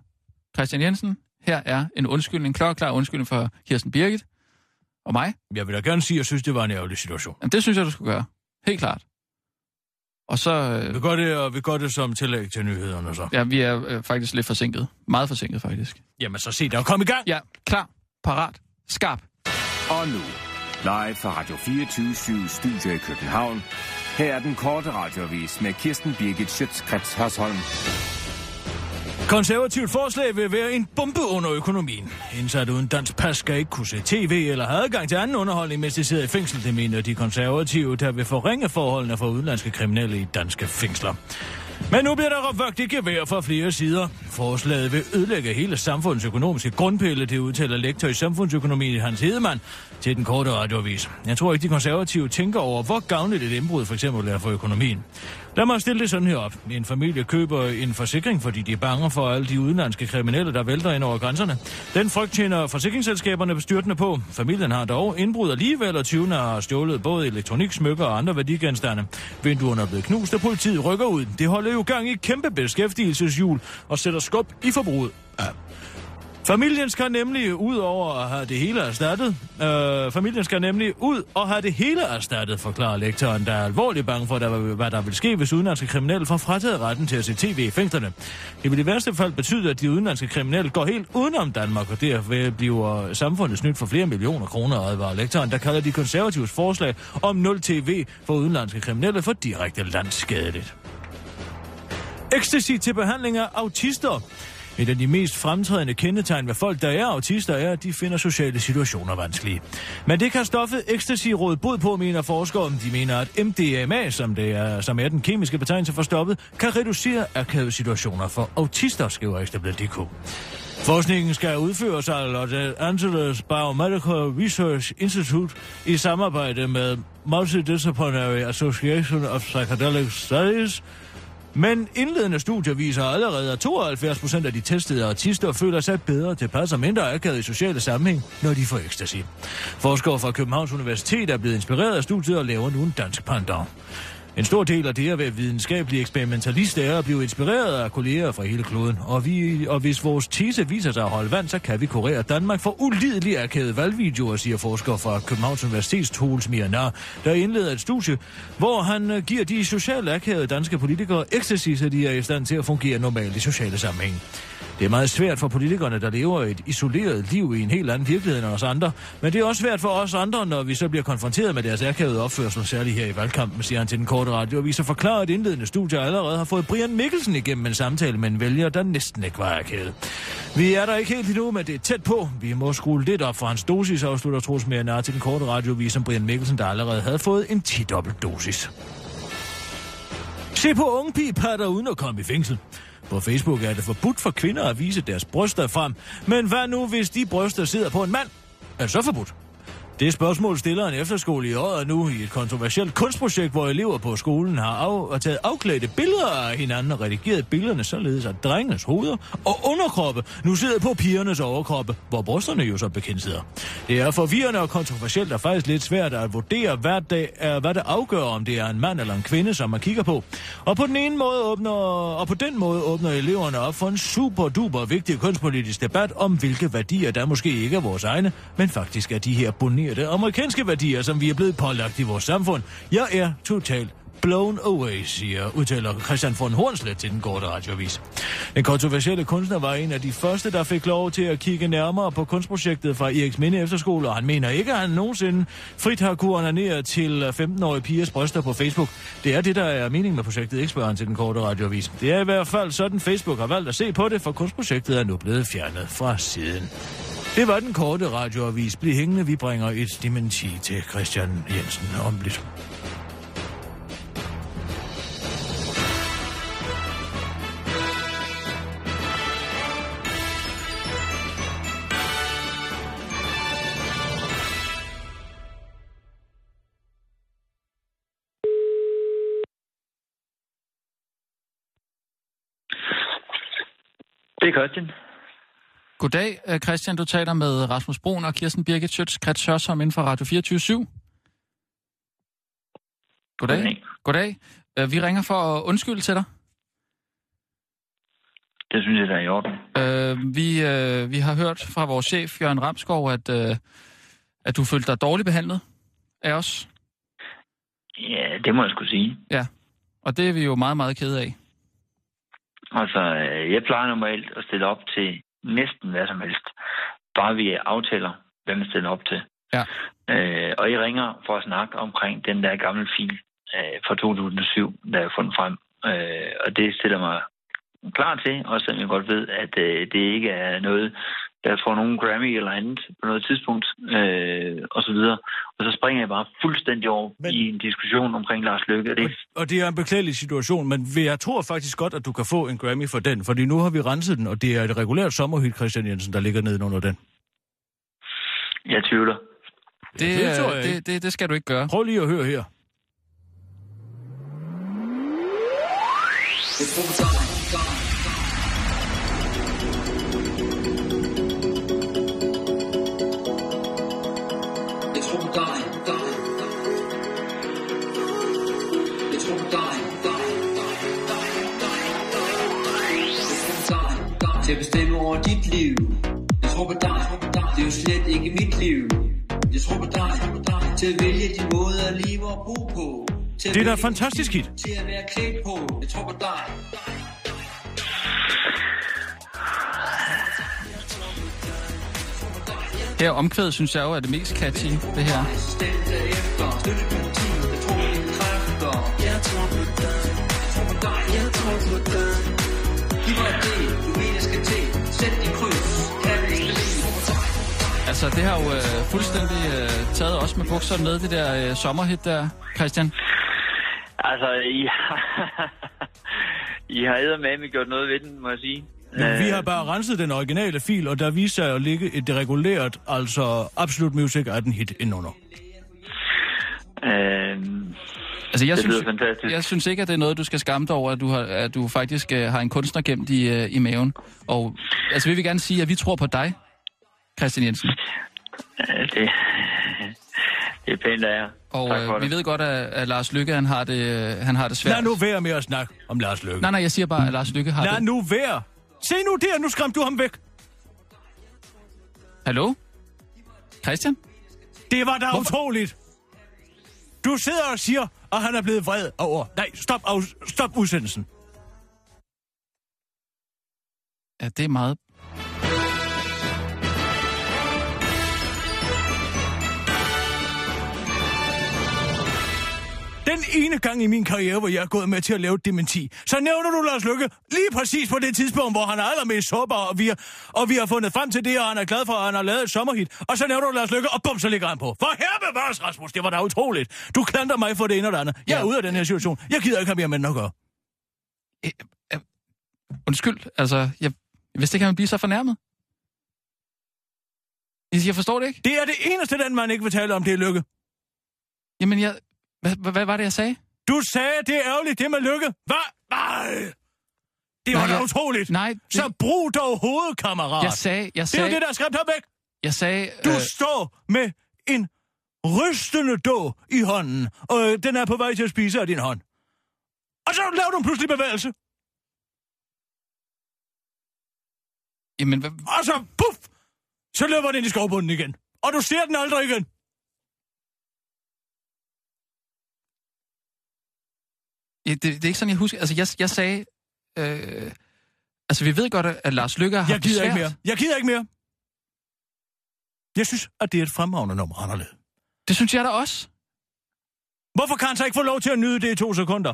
Christian Jensen, her er en undskyldning, klokkeklar undskyldning for Kirsten Birgit og mig. Jeg vil da gerne sige, at jeg synes, det var en ærgerlig situation. Jamen, det synes jeg, du skulle gøre. Helt klart. Og så... Vi Øh, gør det, og vi gør det som tillæg til nyhederne, så. ja, vi er øh, faktisk lidt forsinket. Meget forsinket, faktisk. Jamen, så se der og kom i gang. Ja, klar, parat, skarp. Og nu, live fra Radio 24 Studio i København. Her er den korte radiovis med Kirsten Birgit Schøtzgrads Hasholm. Konservativt forslag vil være en bombe under økonomien. Indsat uden dansk pas skal ikke kunne se tv eller have adgang til anden underholdning, mens de sidder i fængsel, det mener de konservative, der vil forringe forholdene for udenlandske kriminelle i danske fængsler. Men nu bliver der råbt i gevær fra flere sider. Forslaget vil ødelægge hele samfundets økonomiske grundpille, det udtaler lektor i samfundsøkonomi Hans Hedemann til den korte radioavis. Jeg tror ikke, de konservative tænker over, hvor gavnligt et indbrud for eksempel er for økonomien. Lad mig stille det sådan her op. En familie køber en forsikring, fordi de er bange for alle de udenlandske kriminelle, der vælter ind over grænserne. Den frygt tjener forsikringsselskaberne bestyrtende på. Familien har dog indbrud alligevel, og 20'erne har stjålet både elektronik, smykker og andre værdigenstande. Vinduerne er blevet knust, og politiet rykker ud. Det holder jo gang i kæmpe beskæftigelseshjul og sætter skub i forbruget. Ja. Familien skal nemlig ud over at have det hele erstattet. Øh, familien skal nemlig ud og have det hele erstattet, forklarer lektoren, der er alvorligt bange for, der, hvad der vil ske, hvis udenlandske kriminelle får frataget retten til at se tv i fængslerne. Det vil i værste fald betyde, at de udenlandske kriminelle går helt udenom Danmark, og derfor bliver samfundet snydt for flere millioner kroner, advarer lektoren, der kalder de konservatives forslag om 0 tv for udenlandske kriminelle for direkte landsskadeligt. Ecstasy til behandling af autister. Et af de mest fremtrædende kendetegn ved folk, der er autister, er, at de finder sociale situationer vanskelige. Men det kan stoffet ecstasy råde bod på, mener forskere. De mener, at MDMA, som, det er, som er den kemiske betegnelse for stoffet, kan reducere akavede situationer for autister, skriver Ekstrabladet.dk. Forskningen skal udføres af Los Angeles Biomedical Research Institute i samarbejde med Multidisciplinary Association of Psychedelic Studies, men indledende studier viser allerede, at 72 procent af de testede artister føler sig bedre tilpas og mindre akavet i sociale sammenhæng, når de får ecstasy. Forskere fra Københavns Universitet er blevet inspireret af studiet og laver nu en dansk pandang. En stor del af det at være videnskabelig eksperimentalist er at blive inspireret af kolleger fra hele kloden. Og, vi, og hvis vores tese viser sig at holde vand, så kan vi kurere Danmark for ulidelig akavet valgvideoer, siger forsker fra Københavns Universitets Troels Mianar, der indleder et studie, hvor han øh, giver de socialt akavede danske politikere ecstasy, så de er i stand til at fungere normalt i sociale sammenhæng. Det er meget svært for politikerne, der lever et isoleret liv i en helt anden virkelighed end os andre, men det er også svært for os andre, når vi så bliver konfronteret med deres akavede opførsel, særligt her i valgkampen, siger han til den korte radio, og viser forklarer, at indledende studier allerede har fået Brian Mikkelsen igennem en samtale med en vælger, der næsten ikke var akavet. Vi er der ikke helt endnu, men det er tæt på. Vi må skrue lidt op for hans dosis, afslutter Trus Mere til den korte radiovis som Brian Mikkelsen, der allerede havde fået en 10 dosis. Se på unge pigepatter uden at komme i fængsel. På Facebook er det forbudt for kvinder at vise deres bryster frem. Men hvad nu, hvis de bryster sidder på en mand? Er det så forbudt? Det spørgsmål stiller en efterskole i året nu i et kontroversielt kunstprojekt, hvor elever på skolen har af, taget afklædte billeder af hinanden og redigeret billederne således, at drengenes hoveder og underkroppe nu sidder på pigernes overkroppe, hvor brysterne jo så bekendt sidder. Det er forvirrende og kontroversielt og faktisk lidt svært at vurdere, hvad det, er, hvad det afgør, om det er en mand eller en kvinde, som man kigger på. Og på den ene måde åbner, og på den måde åbner eleverne op for en super duper vigtig kunstpolitisk debat om, hvilke værdier, der måske ikke er vores egne, men faktisk er de her de amerikanske værdier, som vi er blevet pålagt i vores samfund. Jeg er totalt blown away, siger, udtaler Christian von Hornslet til den korte radiovis. Den kontroversielle kunstner var en af de første, der fik lov til at kigge nærmere på kunstprojektet fra Eriks Minde Efterskole, og han mener ikke, at han nogensinde frit har kunnet onanere til 15-årige pigers bryster på Facebook. Det er det, der er meningen med projektet, ikke spørger han til den korte radiovis. Det er i hvert fald sådan, Facebook har valgt at se på det, for kunstprojektet er nu blevet fjernet fra siden. Det var den korte radioavis. Bliv hængende, vi bringer et dementi til Christian Jensen om lidt. Det er Christian. Goddag, øh, Christian. Du taler med Rasmus Brun og Kirsten Birgit Schøtz, Krets Hørsholm inden for Radio 24 Goddag. Goddag. Goddag. Øh, Vi ringer for at undskylde til dig. Det synes jeg, der er i orden. Øh, vi, øh, vi har hørt fra vores chef, Jørgen Ramskov, at, øh, at du følte dig dårligt behandlet af os. Ja, det må jeg skulle sige. Ja, og det er vi jo meget, meget kede af. Altså, øh, jeg plejer normalt at stille op til næsten hvad som helst. Bare vi aftaler, hvad man stiller op til. Ja. Øh, og I ringer for at snakke omkring den der gamle fil øh, fra 2007, der er fundet frem. Øh, og det stiller mig klar til, også selvom jeg godt ved, at øh, det ikke er noget, der får nogen Grammy eller andet på noget tidspunkt, øh, og så videre. Og så springer jeg bare fuldstændig over Men- i en diskussion omkring Lars Løkke. Og det, Og, og det er en beklagelig situation, men jeg tror faktisk godt, at du kan få en Grammy for den, fordi nu har vi renset den, og det er et regulært sommerhit, Christian Jensen, der ligger nede under den. jeg tvivler. Det, det tror øh, jeg det, det, det skal du ikke gøre. Prøv lige at høre her. Jeg Til at bestemme over dit liv. Jeg tror på dig, det er jo slet ikke mit liv. Jeg tror på dig, til at vælge din måde at leve og bo på. Til Det er da fantastisk hit. Til at være klædt på. Jeg tror på dig. Her omkvædet synes jeg jo er det mest catchy, det her. Jeg tror på. Jeg tror på dig. Jeg tror på dig. Jeg tror på dig. Giv mig det, du mener til. Sæt dit kryds. Altså, det har jo øh, fuldstændig øh, taget os med bukserne ned, det der øh, sommerhit der, Christian. Altså, I har, I har eddermame gjort noget ved den, må jeg sige. Men vi har bare renset den originale fil, og der viser sig at ligge et regulært, altså Absolute Music 18 hit indunder. Øh, Altså, jeg Det synes, fantastisk. jeg synes ikke, at det er noget, du skal skamme dig over, at du, har, at du faktisk øh, har en kunstner gemt i, øh, i maven. Og altså, vi vil gerne sige, at vi tror på dig, Christian Jensen. det, det er pænt af jer. Og øh, vi det. ved godt, at, at Lars Lykke, han har det, øh, han har det svært. Lad nu være med at snakke om Lars Løkke. Nej, nej, jeg siger bare, at Lars Lykke har Lad det. nu være. Se nu der, nu skræmte du ham væk. Hallo? Christian? Det var da utroligt. Du sidder og siger, og han er blevet vred over... Nej, stop, af, stop udsendelsen. Ja, det er meget... Den ene gang i min karriere, hvor jeg er gået med til at lave et dementi, så nævner du Lars Lykke lige præcis på det tidspunkt, hvor han er allermest sårbar, og vi, har, og vi har fundet frem til det, og han er glad for, at han har lavet et sommerhit. Og så nævner du Lars Lykke, og bum, så ligger han på. For her bevares, Rasmus, det var da utroligt. Du klandrer mig for det ene og det andet. Jeg er Ja. ude af den her situation. Jeg gider ikke have mere med den at gøre. Øh, øh, undskyld, altså, jeg, vidste ikke, at man blive så fornærmet. Jeg- Jeg forstår det ikke. Det er det eneste, den man ikke vil tale om, det er Lykke. Jamen, jeg... Hvad, hvad, var det, jeg sagde? Du sagde, det er ærgerligt, det med Lykke. Hvad? Nej! Det var da utroligt. Nej, det, Så brug dog hovedet, kammerat. jeg sagde... Jeg Det er jo sagde, det, der er skræmt ham væk. jeg sagde Du øh... står med en rystende då i hånden, og øh, den er på vej til at spise af din hånd. Og så laver du en pludselig bevægelse, jamen, hvad, og så puff, så løber den ind i skovbunden igen. Og du ser den aldrig igen. Det, det er ikke sådan, jeg husker. Altså, jeg, jeg sagde... Øh, altså, vi ved godt, at Lars Lykke har Jeg det gider ikke mere. Jeg gider ikke mere. Jeg synes, at det er et fremragende nummer, lavet. Det synes jeg da også. Hvorfor kan han så ikke få lov til at nyde det i to sekunder?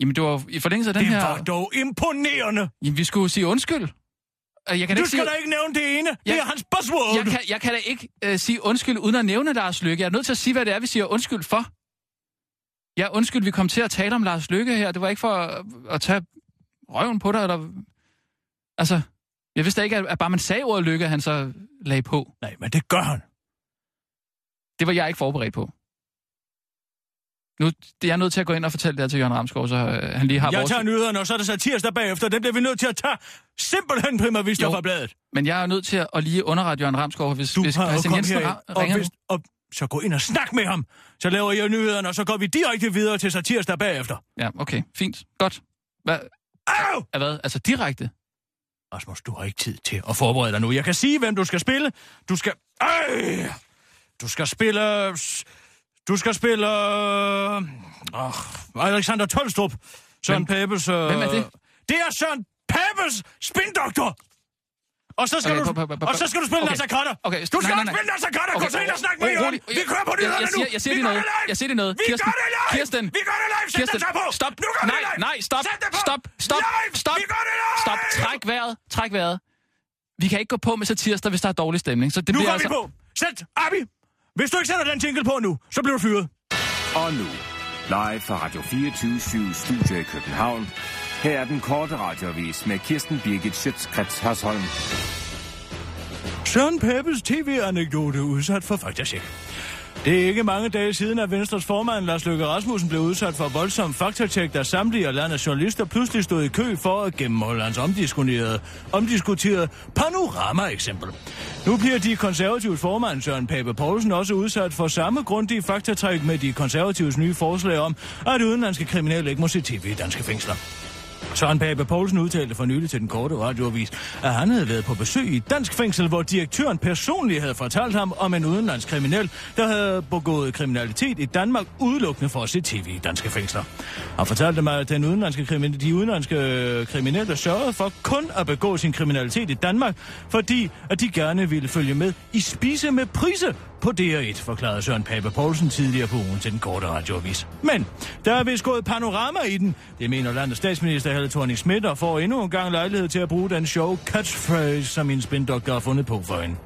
Jamen, det var i forlængelse af den det her... var dog imponerende. Jamen, vi skulle sige undskyld. Og Jeg kan Du ikke skal sige... da ikke nævne det ene. Det Jeg- er hans buzzword. Jeg kan, jeg kan da ikke øh, sige undskyld uden at nævne Lars Lykke. Jeg er nødt til at sige, hvad det er, vi siger undskyld for. Ja, undskyld, vi kom til at tale om Lars Lykke her. Det var ikke for at, at tage røven på dig, eller... Altså, jeg vidste ikke, at, at bare man sagde ordet Lykke, han så lagde på. Nej, men det gør han. Det var jeg ikke forberedt på. Nu det er jeg nødt til at gå ind og fortælle det her til Jørgen Ramskov, så øh, han lige har Jeg vores... tager nyhederne, og så er det satirsdag bagefter. Den bliver vi nødt til at tage simpelthen prima vista Jo. fra bladet. Men jeg er nødt til at, lige underrette Jørgen Ramskov, hvis, Du hvis Christian Jensen her, og, ringer hvis, og så gå ind og snak med ham. Så laver jeg nyhederne, og så går vi direkte videre til satirsdag bagefter. Ja, okay, fint. Godt. Hvad? Au! Er hvad? Altså direkte? Rasmus, du har ikke tid til at forberede dig nu. Jeg kan sige, hvem du skal spille. Du skal... Ej! Du skal spille... Du skal spille... Oh, Alexander Tolstrup. Søren Hvem- Papes... Øh, hvem er det? Det er Søren Papes spindoktor! Og så skal, Okay, du, pa- og så skal du spille okay. Nasser Carter. Okay, Du skal nej, nej, nej. spille Nasser Carter. Gå Okay, så ind og snak med Jørgen. Vi kører på nyhederne jeg nu. siger- jeg siger Vi lige noget. det live. Jeg siger lige noget. Vi Kirsten. gør det live. Kirsten. Vi gør det live. Sæt Kirsten, så på. stop. Nu gør vi Nej, live. nej, stop. Sæt det på. Stop, stop, Live. stop, Vi gør det live. stop. Træk vejret, træk vejret. Vi kan ikke gå på med satirsdag, hvis der er dårlig stemning. Så det Nu bliver går vi altså... på. Sæt, Abi. Hvis du ikke sætter den jingle på nu, så bliver du fyret. Og nu, live fra Radio 24 Studio i København. Her er den korte radiovis med Kirsten Birgit Schøtzgrads Hasholm. Søren Peppes tv-anekdote udsat for faktatjek. Det er ikke mange dage siden, at Venstres formand Lars Løkke Rasmussen blev udsat for voldsom faktatjek, da samtlige af landets journalister pludselig stod i kø for at gennemholde hans omdiskuterede, omdiskuterede panorama-eksempel. Nu bliver de konservative formand Søren Pape Poulsen også udsat for samme grundige faktatræk med de konservatives nye forslag om, at udenlandske kriminelle ikke må se tv i danske fængsler. Søren Pape Poulsen udtalte for nylig til den korte radioavis, at han havde været på besøg i et dansk fængsel, hvor direktøren personligt havde fortalt ham om en udenlandsk kriminel, der havde begået kriminalitet i Danmark udelukkende for at se tv i danske fængsler. Han fortalte mig, at den udenlandske krimin- de udenlandske kriminelle sørgede for kun at begå sin kriminalitet i Danmark, fordi at de gerne ville følge med i Spise med Prise på DR1, forklarede Søren Pape Poulsen tidligere på ugen til den korte radioavis. Men der er vist gået panorama i den. Det mener landets statsminister Helle thorning Schmidt og får endnu en gang lejlighed til at bruge den sjove catchphrase, som min spindoktor har fundet på for hende.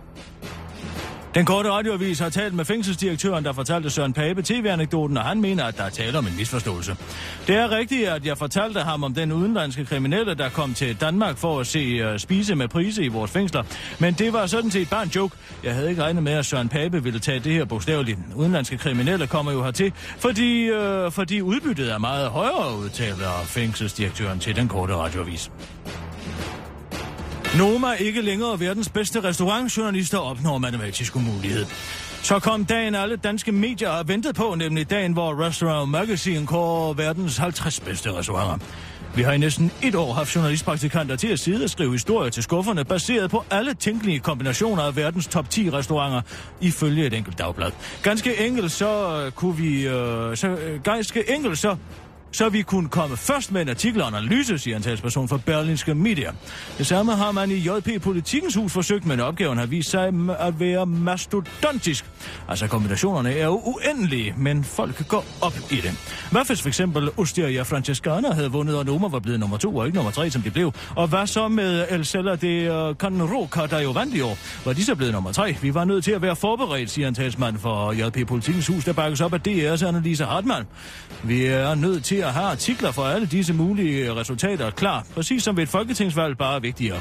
Den korte radioavis har talt med fængselsdirektøren, der fortalte Søren Pape tv-anekdoten, og han mener, at der er tale om en misforståelse. Det er rigtigt, at jeg fortalte ham om den udenlandske kriminelle, der kom til Danmark for at se uh, spise med prise i vores fængsler. Men det var sådan set bare en joke. Jeg havde ikke regnet med, at Søren Pape ville tage det her bogstaveligt. Udenlandske kriminelle kommer jo hertil, fordi, uh, fordi udbyttet er meget højere, udtaler fængselsdirektøren til den korte radioavis. Noma er ikke længere verdens bedste restaurantjournalister opnår matematisk umulighed. Så kom dagen alle danske medier har ventet på, nemlig dagen, hvor Restaurant Magazine kårer verdens 50 bedste restauranter. Vi har i næsten et år haft journalistpraktikanter til at sidde og skrive historier til skufferne, baseret på alle tænkelige kombinationer af verdens top 10 restauranter, ifølge et enkelt dagblad. Ganske enkelt så øh, kunne vi... Øh, så, øh, ganske enkelt så så vi kunne komme først med en artikel og analyse, siger en talsperson for Berlinske Media. Det samme har man i JP Politikens Hus forsøgt, men opgaven har vist sig at være mastodontisk. Altså kombinationerne er jo uendelige, men folk går op i det. Hvad hvis for eksempel Osteria Francescana havde vundet, og Noma var blevet nummer to og ikke nummer tre, som de blev? Og hvad så med El Cella de øh, Can Roca, der jo vandt i år? Var de så blevet nummer tre? Vi var nødt til at være forberedt, siger en talsmand for JP Politikens Hus, der bakkes op af DR's Annelise Hartmann. Vi er nødt til at have artikler for alle disse mulige øh, resultater klar, præcis som ved et folketingsvalg, bare vigtigere.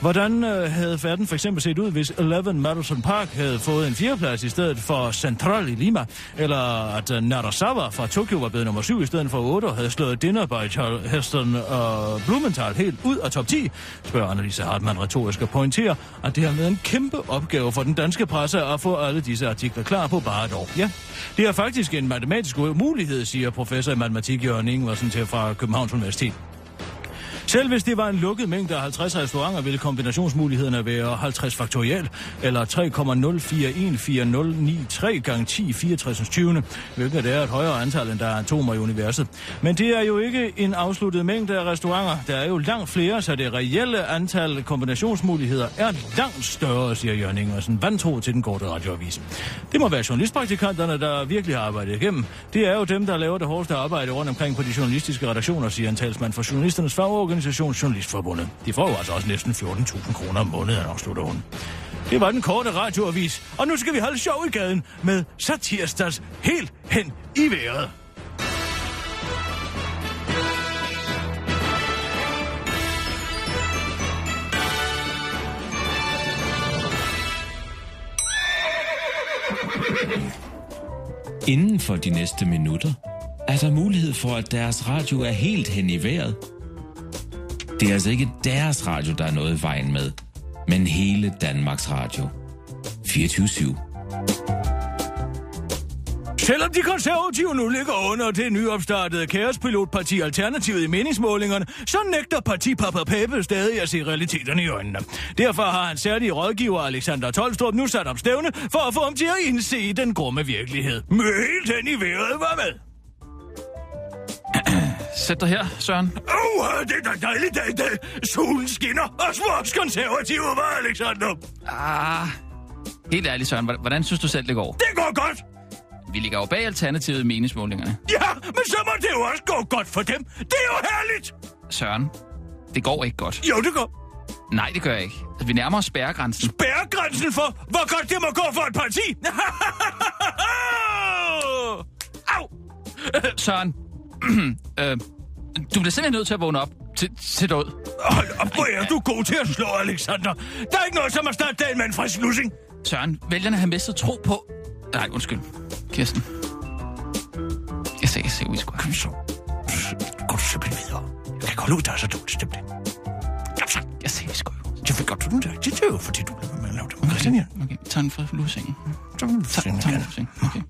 Hvordan øh, havde verden for eksempel set ud, hvis 11 Madison Park havde fået en fjerdeplads i stedet for Central i Lima, eller at uh, Narasawa fra Tokyo var blevet nummer 7 i stedet for 8 og havde slået Dinner by Heston og Blumenthal helt ud af top 10, spørger Annelise Hartmann retorisk og pointerer, at det har været en kæmpe opgave for den danske presse at få alle disse artikler klar på bare et år. Ja, det er faktisk en matematisk umulighed, siger professor i matematik Jørgen Ingvarsen til fra Københavns Universitet. Selv hvis det var en lukket mængde af 50 restauranter, ville kombinationsmulighederne være 50 faktoriel, eller 3,041493 gange 10 64 20, hvilket er et højere antal, end der er atomer i universet. Men det er jo ikke en afsluttet mængde af restauranter. Der er jo langt flere, så det reelle antal kombinationsmuligheder er langt større, siger Jørgen Ingersen, vantro til den korte radioavis. Det må være journalistpraktikanterne, der virkelig har arbejdet igennem. Det er jo dem, der laver det hårdeste arbejde rundt omkring på de journalistiske redaktioner, siger en talsmand for journalisternes Organisation Journalistforbundet. De får jo altså også næsten 14.000 kroner om måneden, afslutter hun. Det var den korte radioavis, og nu skal vi holde sjov i gaden med Satirstads helt hen i vejret. Inden for de næste minutter er der mulighed for, at deres radio er helt hen i vejret. Det er altså ikke deres radio, der er noget i vejen med, men hele Danmarks Radio. 24 Selvom de konservative nu ligger under det nyopstartede kaospilotparti Alternativet i meningsmålingerne, så nægter partipapa Pape stadig at se realiteterne i øjnene. Derfor har han særlige rådgiver Alexander Tolstrup nu sat op stævne for at få ham til at indse den grumme virkelighed. Med helt hen i vejret var med. Sæt dig her, Søren. Åh, oh, det er da dejligt dag i dag. Solen skinner, og vores konservative var Alexander. Ah, helt ærligt, Søren. Hvordan synes du selv, det går? Det går godt. Vi ligger jo bag alternativet i meningsmålingerne. Ja, men så må det jo også gå godt for dem. Det er jo herligt. Søren, det går ikke godt. Jo, det går. Nej, det gør jeg ikke. Altså, vi nærmer os spærregrænsen. Spærregrænsen for, hvor godt det må gå for et parti. Au! Øh, Søren, øh, du bliver simpelthen nødt til at vågne op til, til død. Hold op, hvor er du god til at slå, Alexander. Der er ikke noget som at starte dagen med en frisk lussing. Søren, vælgerne har mistet tro på... Nej, undskyld. Kirsten. Jeg sagde, jeg sagde, vi skulle Kom så. Går du simpelthen videre. Jeg kan holde ud, der er så dårlig stemning. Kom så. Jeg sagde, vi skulle Jeg vil godt, du der. Det er jo, fordi du ved med at lave det Christian Jan. Okay, tag den fra lussingen. Tag, igen. fra lussingen. Okay.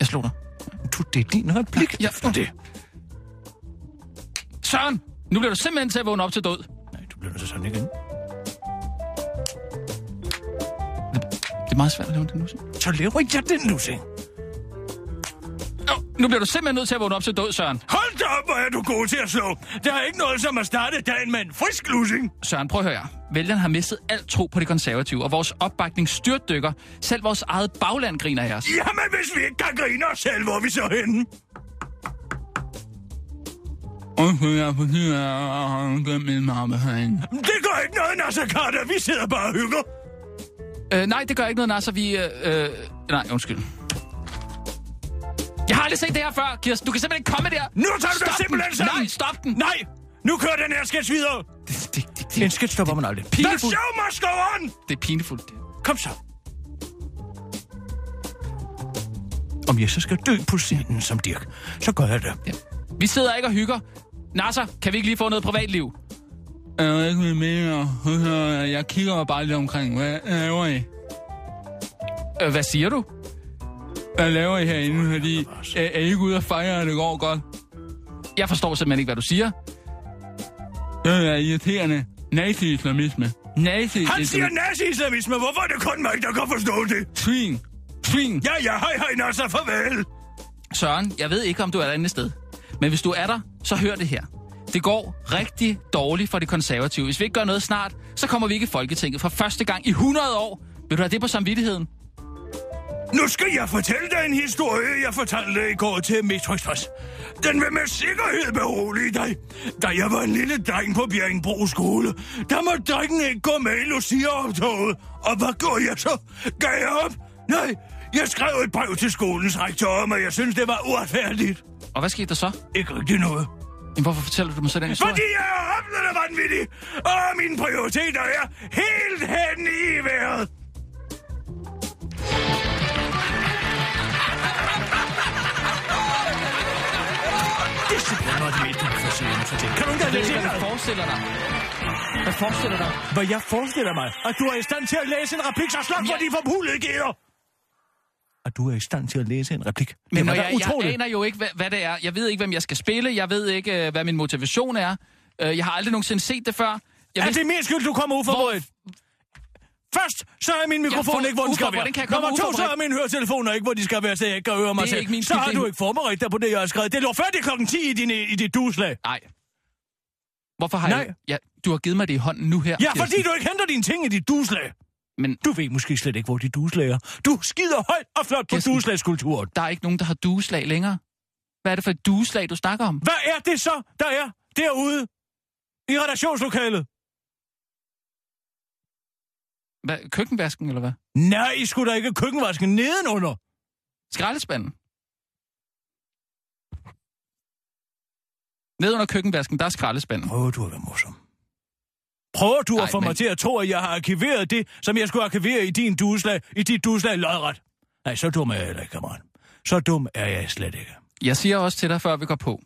Jeg slog dig. Du, det er din replik. Ja. efter det. Søren, nu bliver du simpelthen til at vågne op til død. Nej, du bliver nødt til sådan igen. Det er meget svært at lave den lussing. Så laver jeg den lussing. Oh, nu bliver du simpelthen nødt til at vågne op til død, Søren. Hold da op, hvor er du god til at slå. Der er ikke noget som at starte dagen med en frisk lussing. Søren, prøv at høre. Vælgerne har mistet alt tro på de konservative, og vores opbakning styrtdykker. Selv vores eget bagland griner af os. Jamen, hvis vi ikke kan grine os selv, hvor er vi så henne? Det gør ikke noget, Nasser Carter. Vi sidder bare og hygger. Øh, nej, det gør ikke noget, Nasser. Vi... Øh, øh, nej, undskyld. Jeg har aldrig set det her før, Kirsten. Du kan der. Det, det, det, En sketch stopper man aldrig. The Pinefuldt. show must go on. det er pinefuldt. Kom så. Om jeg så skal dø på scenen som Dirk, så gør jeg det. Ja. Vi sidder ikke og hygger. Nasser, kan vi ikke lige få noget privatliv? Jeg er ikke med Jeg kigger bare lidt omkring. Hvad laver I? Øh, hvad siger du? Hvad laver I herinde? Fordi er, er I ikke ude og fejre, at det går godt? Jeg forstår simpelthen ikke, hvad du siger. Det er irriterende. Nazi-islamisme. nazi Han siger nazi-islamisme. Hvorfor er det kun mig, der kan forstå det? Svin. Svin. Ja, ja, hej, hej, Nasser, farvel. Søren, jeg ved ikke, om du er derinde et sted. Men hvis du er der, så hør det her. Det går rigtig dårligt for de konservative. Hvis vi ikke gør noget snart, så kommer vi ikke i Folketinget for første gang i 100 år. Vil du have det på samvittigheden? Nu skal jeg fortælle dig en historie, jeg fortalte i går til Metro Express. Den vil med sikkerhed berolige dig. Da jeg var en lille dreng på Bjerringbro skole, der må drengen ikke gå med i Lucia-optoget. Og hvad gjorde jeg så? Gav jeg op? Nej, jeg skrev et brev til skolens rektor om, at jeg synes, det var uretfærdigt. Og hvad skete der så? Ikke rigtig noget. Men hvorfor fortæller du mig så den historie? Fordi jeg er oplevende vanvittig, og mine prioriteter er helt hen i vejret. Mig til. Kan du ikke Jeg læse hvad du det? forestiller dig. Hvad forestiller dig? Hvad jeg forestiller mig, at du er i stand til at læse en replik så for Ja. de forpulede geder. at du er i stand til at læse en replik. Men det når jeg, jeg utroligt. aner jo ikke, hvad, hvad det er. Jeg ved ikke, hvem jeg skal spille. Jeg ved ikke, øh, hvad min motivation er. Øh, Jeg har aldrig nogensinde set det før. Jeg Er vidste- det min skyld, du kommer uforberedt? Først, så er min mikrofon for- ikke, hvor den skal være. kan jeg Nummer to, så er mine høretelefoner ikke, hvor de skal være, så jeg ikke kan høre mig Det selv. min så har det du ikke forberedt dig på det, jeg har skrevet. Det lå færdigt klokken 10 i, din, i dit duslag. Nej. Hvorfor har Nej. jeg... Ja, du har givet mig det i hånden nu her. Ja, Kirsten. fordi du ikke henter dine ting i dit duslag. Men Du ved måske slet ikke, hvor dit duslag er. Du skider højt og flot på duslagskulturen. der er ikke nogen, der har dueslag længere. Hvad er det for et dueslag, du snakker om? Hvad er det så, der er derude i redaktionslokalet? Hvad, køkkenvasken, eller hvad? Nej, I skulle da ikke køkkenvasken nedenunder. Skraldespanden? Ned under køkkenvasken, der er skraldespanden. Prøver du at være morsom? Prøver du Nej, at få men- mig til at tro, at jeg har arkiveret det, som jeg skulle arkivere i din dueslag, i dit dueslag lodret? Nej, så dum er jeg ikke, kammerat. Så dum er jeg slet ikke. Jeg siger også til dig, før vi går på,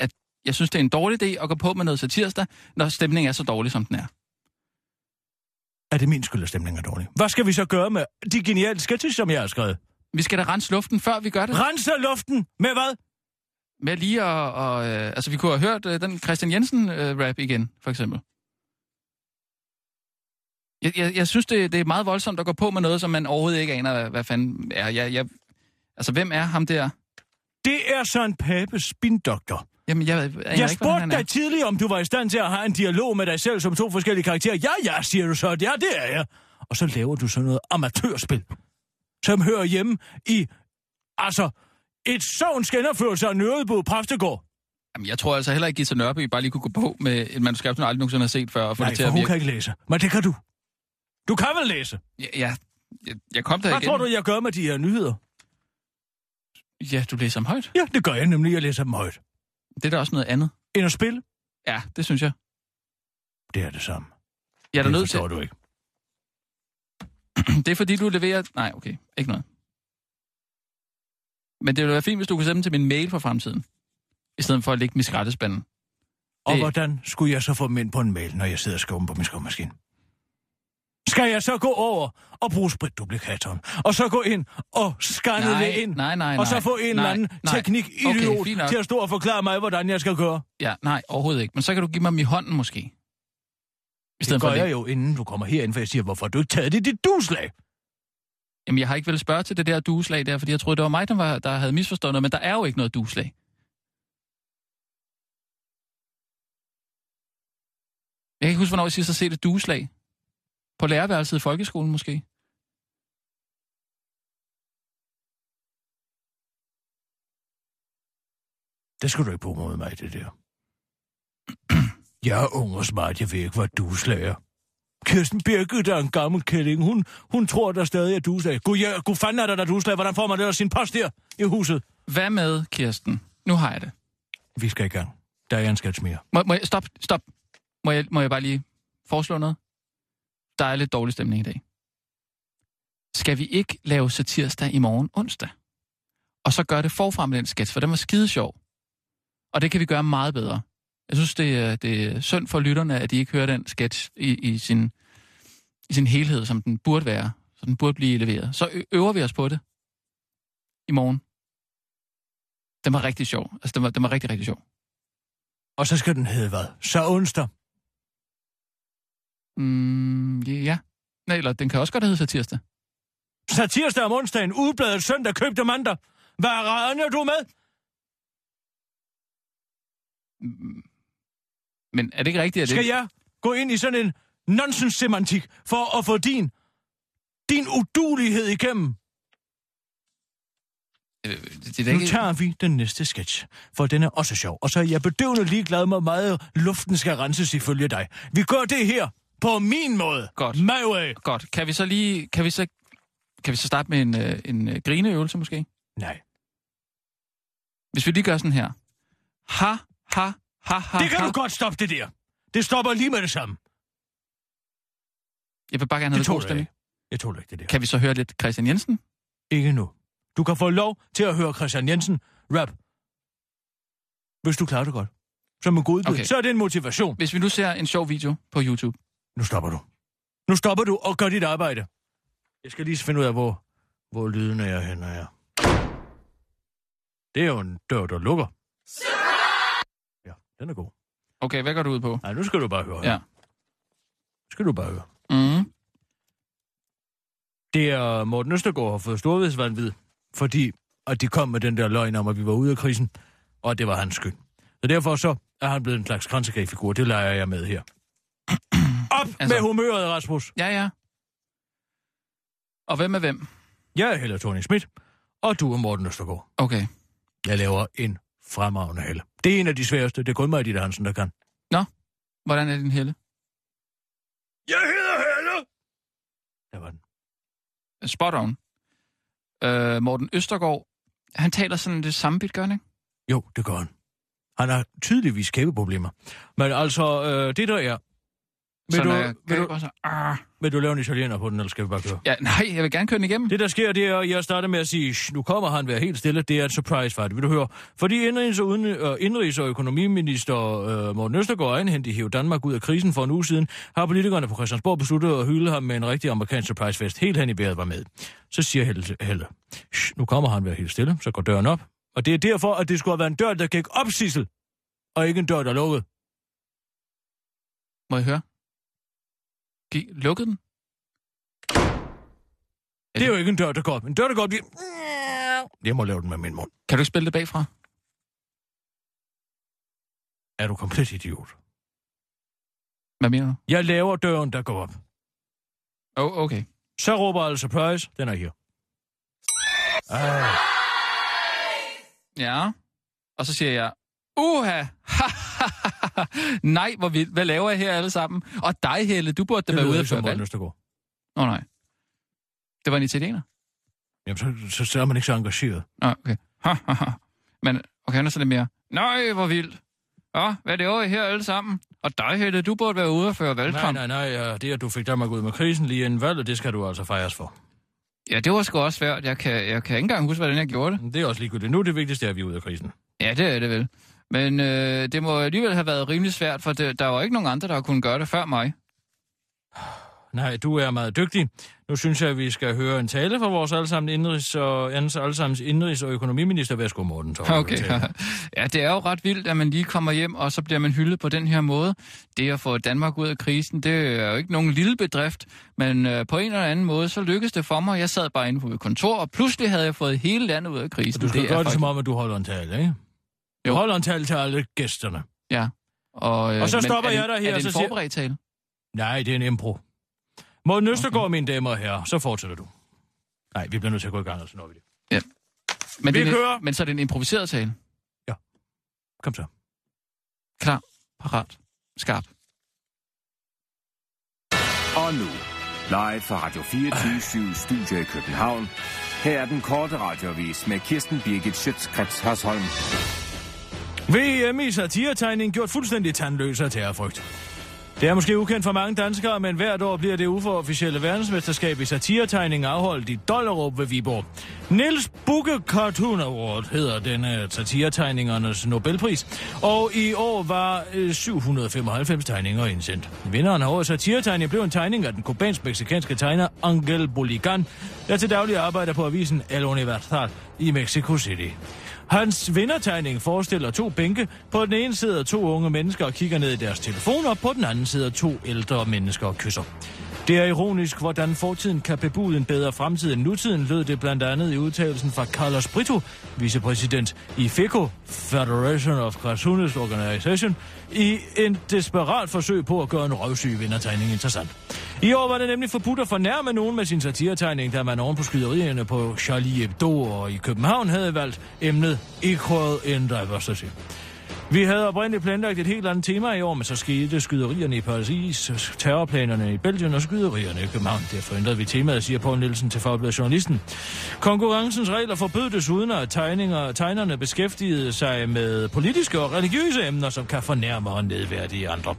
at jeg synes, det er en dårlig idé at gå på med noget satirsdag, når stemningen er så dårlig, som den er. Er det min skyld, at stemningen er dårlig? Hvad skal vi så gøre med de geniale sketches, som jeg har skrevet? Vi skal da rense luften, før vi gør det. Rense luften med hvad? Med lige at... Og, øh, altså, vi kunne have hørt øh, den Christian Jensen-rap igen, for eksempel. Jeg, jeg, jeg synes, det, det er meget voldsomt at gå på med noget, som man overhovedet ikke aner, hvad, hvad fanden er. Jeg, jeg, altså, hvem er ham der? Det er Søren Papes spindoktor. Jamen, jeg, jeg, jeg, Jeg ikke, spurgte er. dig tidligere, om du var i stand til at have en dialog med dig selv som to forskellige karakterer. Ja, ja, siger du så. Ja, det er jeg. Og så laver du sådan noget amatørspil, som hører hjemme i, altså, et sovns genopførelse af Nødebo Præstegård. Jamen, jeg tror altså heller ikke, Gita Nørby bare lige kunne gå på med et manuskript, hun aldrig nogensinde har set før, og få Nej, det til for at hun virke. kan ikke læse. Men det kan du. Du kan vel læse? Ja, ja, jeg, jeg kom der Hvad igen. tror du, jeg gør med de her nyheder? Ja, du læser dem højt. Ja, det gør jeg nemlig. Jeg læser dem højt. Det er da også noget andet. End at spille? Ja, det synes jeg. Det er det samme. Jeg er da det nødt til... du ikke. Det er fordi, du leverer... Nej, okay. Ikke noget. Men det ville være fint, hvis du kunne sende dem til min mail for fremtiden. I stedet for at lægge dem i skraldespanden. Og Det- hvordan skulle jeg så få dem ind på en mail, når jeg sidder og skriver på min skrivemaskine? Skal jeg så gå over og bruge spritduplikatoren, og så gå ind og scanne Nej, det ind, nej, nej, og så nej. få en Nej, eller anden nej. teknikidiot Okay, til at stå og forklare mig, hvordan jeg skal gøre? Ja, nej, overhovedet ikke. Men så kan du give mig dem i hånden måske. I Det stedet for gør at jeg jo, inden du kommer herind, for jeg siger, hvorfor har du ikke taget det i dit duslag? Jamen, jeg har ikke vel spørge til det der dueslag der, fordi jeg troede, det var mig, der, var, der havde misforstået noget, men der er jo ikke noget dueslag. Jeg kan ikke huske, hvornår jeg sidst har set et dueslag. På lærerværelset i folkeskolen måske. Det skal du ikke bruge mod mig, det der. Jeg er ung og smart, jeg ved ikke, hvad du slager. Kirsten Birgit der er en gammel kælling. Hun, hun tror, der stadig er duslag. Gud, ja, gud fanden er der, der er duslag. Hvordan får man det sin post her i huset? Hvad med, Kirsten? Nu har jeg det. Vi skal i gang. Der er en sketch mere. Må, må jeg, stop, stop. Må jeg, må jeg bare lige foreslå noget? Der er lidt dårlig stemning i dag. Skal vi ikke lave satirsdag i morgen onsdag? Og så gøre det forfra med den sketch, for den var skide sjov. Og det kan vi gøre meget bedre. Jeg synes, det er, det er synd for lytterne, at de ikke hører den sketch i, i, sin, i sin helhed, som den burde være. Så den burde blive leveret. Så øver vi os på det i morgen. Den var rigtig sjov. Altså, den var, den var rigtig, rigtig sjov. Og så skal den hedde hvad? Så onsdag. Mm, ja. Nej, eller den kan også godt hedde satirsdag. Så tirsdag om onsdagen, udbladet søndag, købte mandag. Hvad regner du med? Mm. Men er det ikke rigtigt, at Skal det... jeg gå ind i sådan en nonsens-semantik for at få din, din udulighed igennem? Øh, det, er da Nu ikke... tager vi den næste sketch, for den er også sjov. Og så er jeg bedøvende ligeglad med, hvor meget luften skal renses ifølge dig. Vi gør det her på min måde. Godt. My way. Godt. Kan vi så lige... Kan vi så, kan vi så starte med en, øh, en øh, grineøvelse, måske? Nej. Hvis vi lige gør sådan her. Ha, ha, ha, ha, Det kan ha. du godt stoppe det der. Det stopper lige med det samme. Jeg vil bare gerne have Det god tåler jeg stemning. ikke. Jeg tåler ikke det der. Kan vi så høre lidt Christian Jensen? Ikke nu. Du kan få lov til at høre Christian Jensen rap. Hvis du klarer det godt. Som en god Okay. Så er det en motivation. Hvis vi nu ser en sjov video på YouTube. Nu stopper du. Nu stopper du og gør dit arbejde. Jeg skal lige finde ud af, hvor, hvor lyden er henne er. Det er jo en dør, der lukker. Ja, den er god. Okay, hvad går du ud på? Nej, nu skal du bare høre. Ja. Nu skal du bare høre. Mm. Det er Morten Østergaard har fået storvedsvandvid, fordi at de kom med den der løgn om, at vi var ude af krisen, og at det var hans skyld. Så derfor så er han blevet en slags kransekagefigur. Det leger jeg med her. Op altså... Med humøret, Rasmus. Ja, ja. Og hvem er hvem? Jeg er Helle thorning Schmidt, og du er Morten Østergaard. Okay. Jeg laver en fremragende Helle. Det er en af de sværeste. Det er kun mig, Ditte Hansen, der kan. Hvordan er din helle? Jeg hedder Helle! Der var den. Spot on. Øh, Morten Østergaard, han taler sådan det samme bit, gør han ikke? Jo, det gør han. Han har tydeligvis kæbeproblemer. Men altså, øh, det der er... Vil du, er vil, du, så, ah. vil du lave en italiener på den, eller skal vi bare køre? Ja, nej, jeg vil gerne køre den igennem. Det, der sker, det er, at jeg starter med at sige, "Shh, nu kommer han være helt stille. Det er et surprise det. Vil du høre? Fordi indrigs- og, uden, øh, indrigs- og økonomiminister øh, Morten Østergaard egenhændigt hæve Danmark ud af krisen for en uge siden, har politikerne på Christiansborg besluttet at hylde ham med en rigtig amerikansk surprisefest. Helt hen i bæret var med. Så siger Helle, Helle "Shh, nu kommer han være helt stille. Så går døren op. Og det er derfor, at det skulle have været en dør, der gik op, Sissel. Og ikke en dør, der lukkede. Må jeg høre? Giv, lukkede den? Det er jo ikke en dør, der går op. En dør, der går op, det... Jeg må lave den med min mund. Kan du ikke spille det bagfra? Er du komplet idiot? Hvad mener du? Jeg laver døren, der går op. Oh, okay. Så råber alle surprise. Den er her. Ah, Ja. Og så siger jeg, uha, nej, hvor vildt. Hvad laver jeg her alle sammen? Og dig, Helle, du burde da det være ude som føre valg. Åh, oh, nej. Det var en italiener? Jamen, så, så, så er man ikke så engageret. Nå, okay. Ha, ha, ha. Men, okay, er så lidt mere. Nej, hvor vildt. Ja, hvad laver I her alle sammen? Og dig, Helle, du burde være ude og føre Nej, valgkamp. nej, nej. Ja, det, at du fik Danmark ud med krisen lige inden valget, det skal du altså fejres for. Ja, det var sgu også svært. Jeg kan, jeg kan ikke engang huske, hvordan jeg gjorde det. Det er også ligegyldigt. Nu er det vigtigste, at vi er ude af krisen. Ja, det er det vel. Men øh, det må alligevel have været rimelig svært, for det, der var ikke nogen andre, der kunne gøre det før mig. Nej, du er meget dygtig. Nu synes jeg, at vi skal høre en tale fra vores allesammen indrigs og, allesammens indrigs- og økonomiminister. Værsgo, Morten. Okay. ja, det er jo ret vildt, at man lige kommer hjem, og så bliver man hyldet på den her måde. Det at få Danmark ud af krisen, det er jo ikke nogen lille bedrift, men øh, på en eller anden måde, så lykkedes det for mig. Jeg sad bare inde på mit kontor, og pludselig havde jeg fået hele landet ud af krisen. Du skal er gøre det faktisk- som om, at du holder en tale, ikke? Du Jo. holder en tale til alle gæsterne. Ja. Og, øh, Og så stopper er jeg dig her, Er det og en så forberedt tale? Nej, det er en impro. Morten Østergaard, okay. mine damer og herrer, så fortsætter du. Nej, vi bliver nødt til at gå i gang, og så når vi det. Men, Vi det, er- kører. men så er det en improviseret tale. Kom så. Klar, parat, skarp. Og nu, live fra Radio 24 Studio i København. Her er den korte radiovis med Kirsten Birgit Schøtzgrads Hasholm. VM øh, i satiretegning gjort fuldstændig tandløs af terrorfrygt. Det er måske ukendt for mange danskere, men hvert år bliver det uforofficielle verdensmesterskab i satiretegning afholdt i Dollerup ved Viborg. Niels Bukke Cartoon Award hedder denne øh, satiretegningernes Nobelpris, og i år var øh, 795 tegninger indsendt. Vinderen af årets satiretegning blev en tegning af den kubansk-meksikanske tegner Angel Boligan, der til daglig arbejder på avisen El Universal i Mexico City. Hans vindertegning forestiller to bænke. På den ene sidder to unge mennesker og kigger ned i deres telefoner, på den anden sidder to ældre mennesker og kysser. Det er ironisk, hvordan fortiden kan bebude en bedre fremtid end nutiden, lød det blandt andet i udtalelsen fra Carlos Brito, vicepræsident i FECO, Federation of Cartoonist Organization, i en desperat forsøg på at gøre en røvsyg vindertegning interessant. I år var det nemlig forbudt at fornærme nogen med sin satiretegning, da man oven på skyderierne på Charlie Hebdo og i København havde valgt emnet Equal in Diversity. Vi havde oprindeligt planlagt et helt andet tema i år, men så skete skyderierne i Paris, terrorplanerne i Belgien og skyderierne i København. Derfor ændrede vi temaet, siger Poul Nielsen til Fagbladet Journalisten. Konkurrencens regler forbød desuden, at tegninger, tegnerne beskæftigede sig med politiske og religiøse emner, som kan fornærme og nedværdige andre.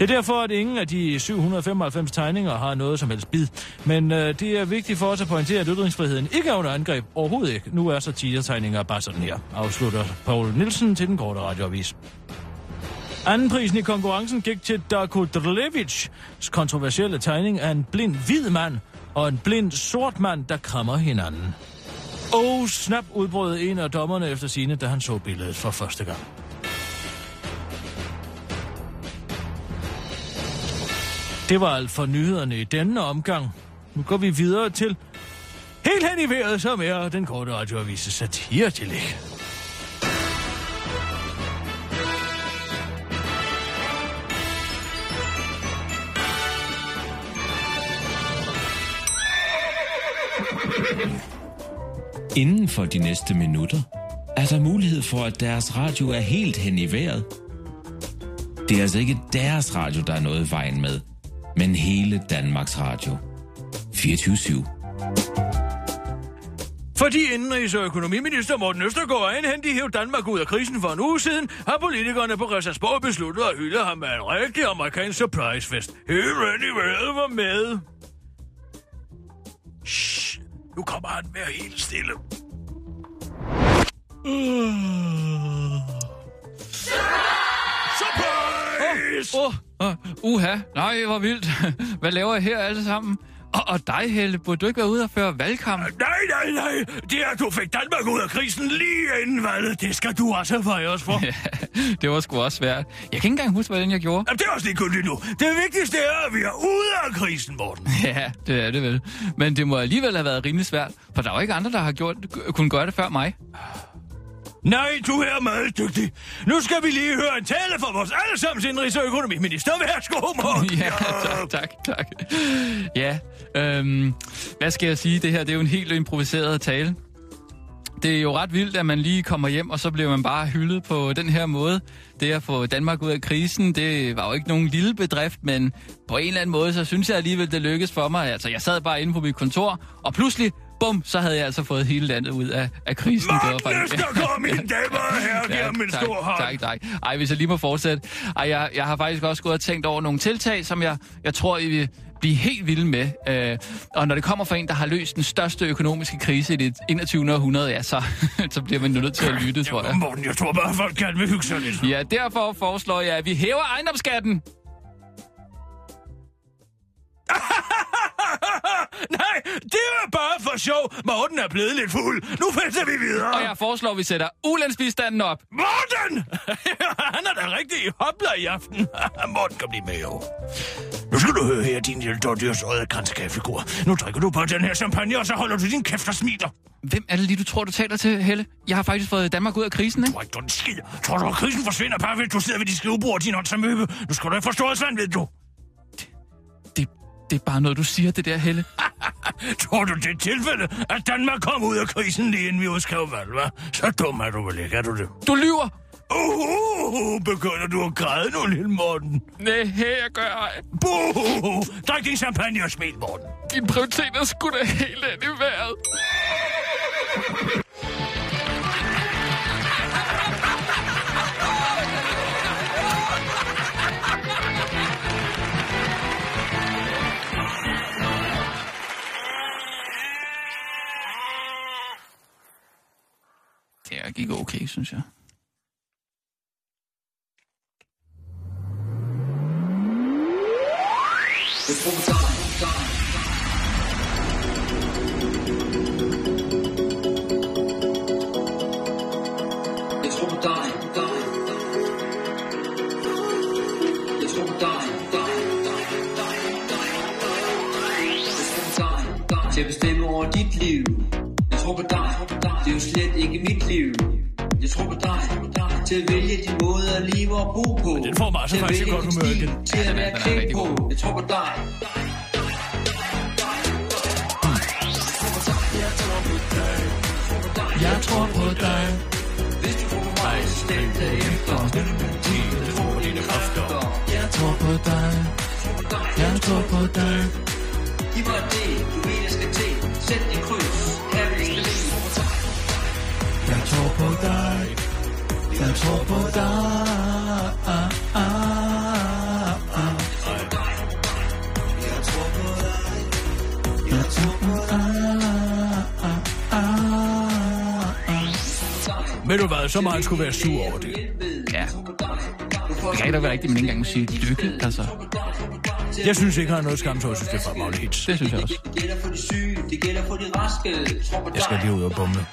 Det er derfor, at ingen af de 795 tegninger har noget som helst bid. Men øh, det er vigtigt for os at pointere, at ytringsfriheden ikke er under angreb. Overhovedet ikke. Nu er satiretegninger bare sådan her, afslutter Paul Nielsen til den korte radioavis. Andenprisen i konkurrencen gik til Darko Drlevics kontroversielle tegning af en blind hvid mand, og en blind sort mand, der krammer hinanden. Oh, snap udbrød en af dommerne efter sine, da han så billedet for første gang. Det var alt for nyhederne i denne omgang. Nu går vi videre til helt hen i vejret, som er den korte radioavise satiretillæg. Inden for de næste minutter er der mulighed for, at deres radio er helt hen i vejret. Det er altså ikke deres radio, der er noget i vejen med, men hele Danmarks Radio. 24 Fordi indenrigs- og økonomiminister Morten Østergaard egenhændigt hævde Danmark ud af krisen for en uge siden, har politikerne på Christiansborg besluttet at hylde ham med en rigtig amerikansk surprisefest. Hele Randy Vejret var med. Shh, nu kommer han med helt stille. Surprise! Åh, oh, uh, uha, nej, hvor vildt. Hvad laver I her alle sammen? Og, og dig, Helle, burde du ikke være ude og føre valgkamp? Nej, nej, nej. Det er, at du fik Danmark ud af krisen lige inden valget. Det skal du også have os for. Ja, det var sgu også svært. Jeg kan ikke engang huske, hvordan jeg gjorde. Jamen, det er også ligegyldigt nu. Det vigtigste er, at vi er ude af krisen, Morten. Ja, det er det vel. Men det må alligevel have været rimelig svært, for der er jo ikke andre, der har gjort, kunne gøre det før mig. Nej, du er meget dygtig. Nu skal vi lige høre en tale fra vores allesammens indrigs- og økonomiminister. Værsgo, Morten. Ja, tak, tak, tak. Ja, øhm, hvad skal jeg sige? Det her det er jo en helt improviseret tale. Det er jo ret vildt, at man lige kommer hjem, og så bliver man bare hyldet på den her måde. Det at få Danmark ud af krisen, det var jo ikke nogen lille bedrift, men på en eller anden måde, så synes jeg alligevel, det lykkedes for mig. Altså, jeg sad bare inde på mit kontor, og pludselig, bum, så havde jeg altså fået hele landet ud af, af krisen. Morten det var faktisk... Østergaard, mine damer og herrer, giver ham en tak, stor hånd. tak, tak. Ej, hvis jeg lige må fortsætte. Ej, jeg, jeg har faktisk også gået og tænkt over nogle tiltag, som jeg, jeg tror, I vil blive helt vilde med. Øh, og når det kommer fra en, der har løst den største økonomiske krise i det 21. århundrede, ja, så, så bliver man nødt til at lytte, tror jeg. Morten, jeg tror bare, folk gerne vil hygge sig lidt. Ja, derfor foreslår jeg, at vi hæver ejendomsskatten. Nej, det er bare for sjov. Morten er blevet lidt fuld. Nu fælder vi videre. Og jeg foreslår, at vi sætter ulandsbistanden op. Morten! Han er da rigtig i hopla i aften. Morten kan blive med, jo. Nu skal du høre her, din lille dårdyrsøjede kransekagfigur. Nu drikker du på den her champagne, og så holder du din kæft og smiler. Hvem er det lige, du tror, du taler til, Helle? Jeg har faktisk fået Danmark ud af krisen, ikke? Tror ikke, du er en skid. Tror du, at krisen forsvinder bare ved, at du sidder ved dit skrivebord og din håndsamøbe? Nu skal du ikke forstå os, ved du. Det, er bare noget, du siger, det der, Helle. Tror du, det tilfælde, at Danmark kom ud af krisen lige inden vi udskrev valg, hva'? Så dum er du vel ikke, er du det? Du lyver! Uh, uh, begynder du at græde nu, lille Morten? Nej, jeg gør ej. Buh! Drik din champagne og smil, Morten. Din prioritet er sgu da helt ind i vejret. Der gik okay, synes jeg. Jeg at bo på. Den får mig altså faktisk godt humør igen. Til at være klædt på. Jeg tror på dig. Jeg tror på dig. Hvis du på mig, stem jeg tror på dine kræfter. Jeg tror på dig. Jeg tror på dig. Giv mig det, du ved, jeg skal til. Sæt dit kryds. Her vil jeg. Jeg tror på dig. Jeg tror på dig. Ah, ah, ah. Jeg tror på dig. Jeg tror på dig. Ved du hvad, så meget skulle være sur over det. Ja. Det kan ikke da være rigtigt, men ikke engang sige lykke, altså. Jeg synes ikke, han har noget skam, så jeg synes, det er fremragende hits. Det synes jeg også. Det gælder for de syge, det gælder for de raske. Jeg skal lige ud og bumle.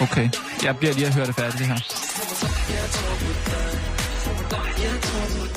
Okay. Jeg bliver lige at høre det færdigt, det her. Jeg tror på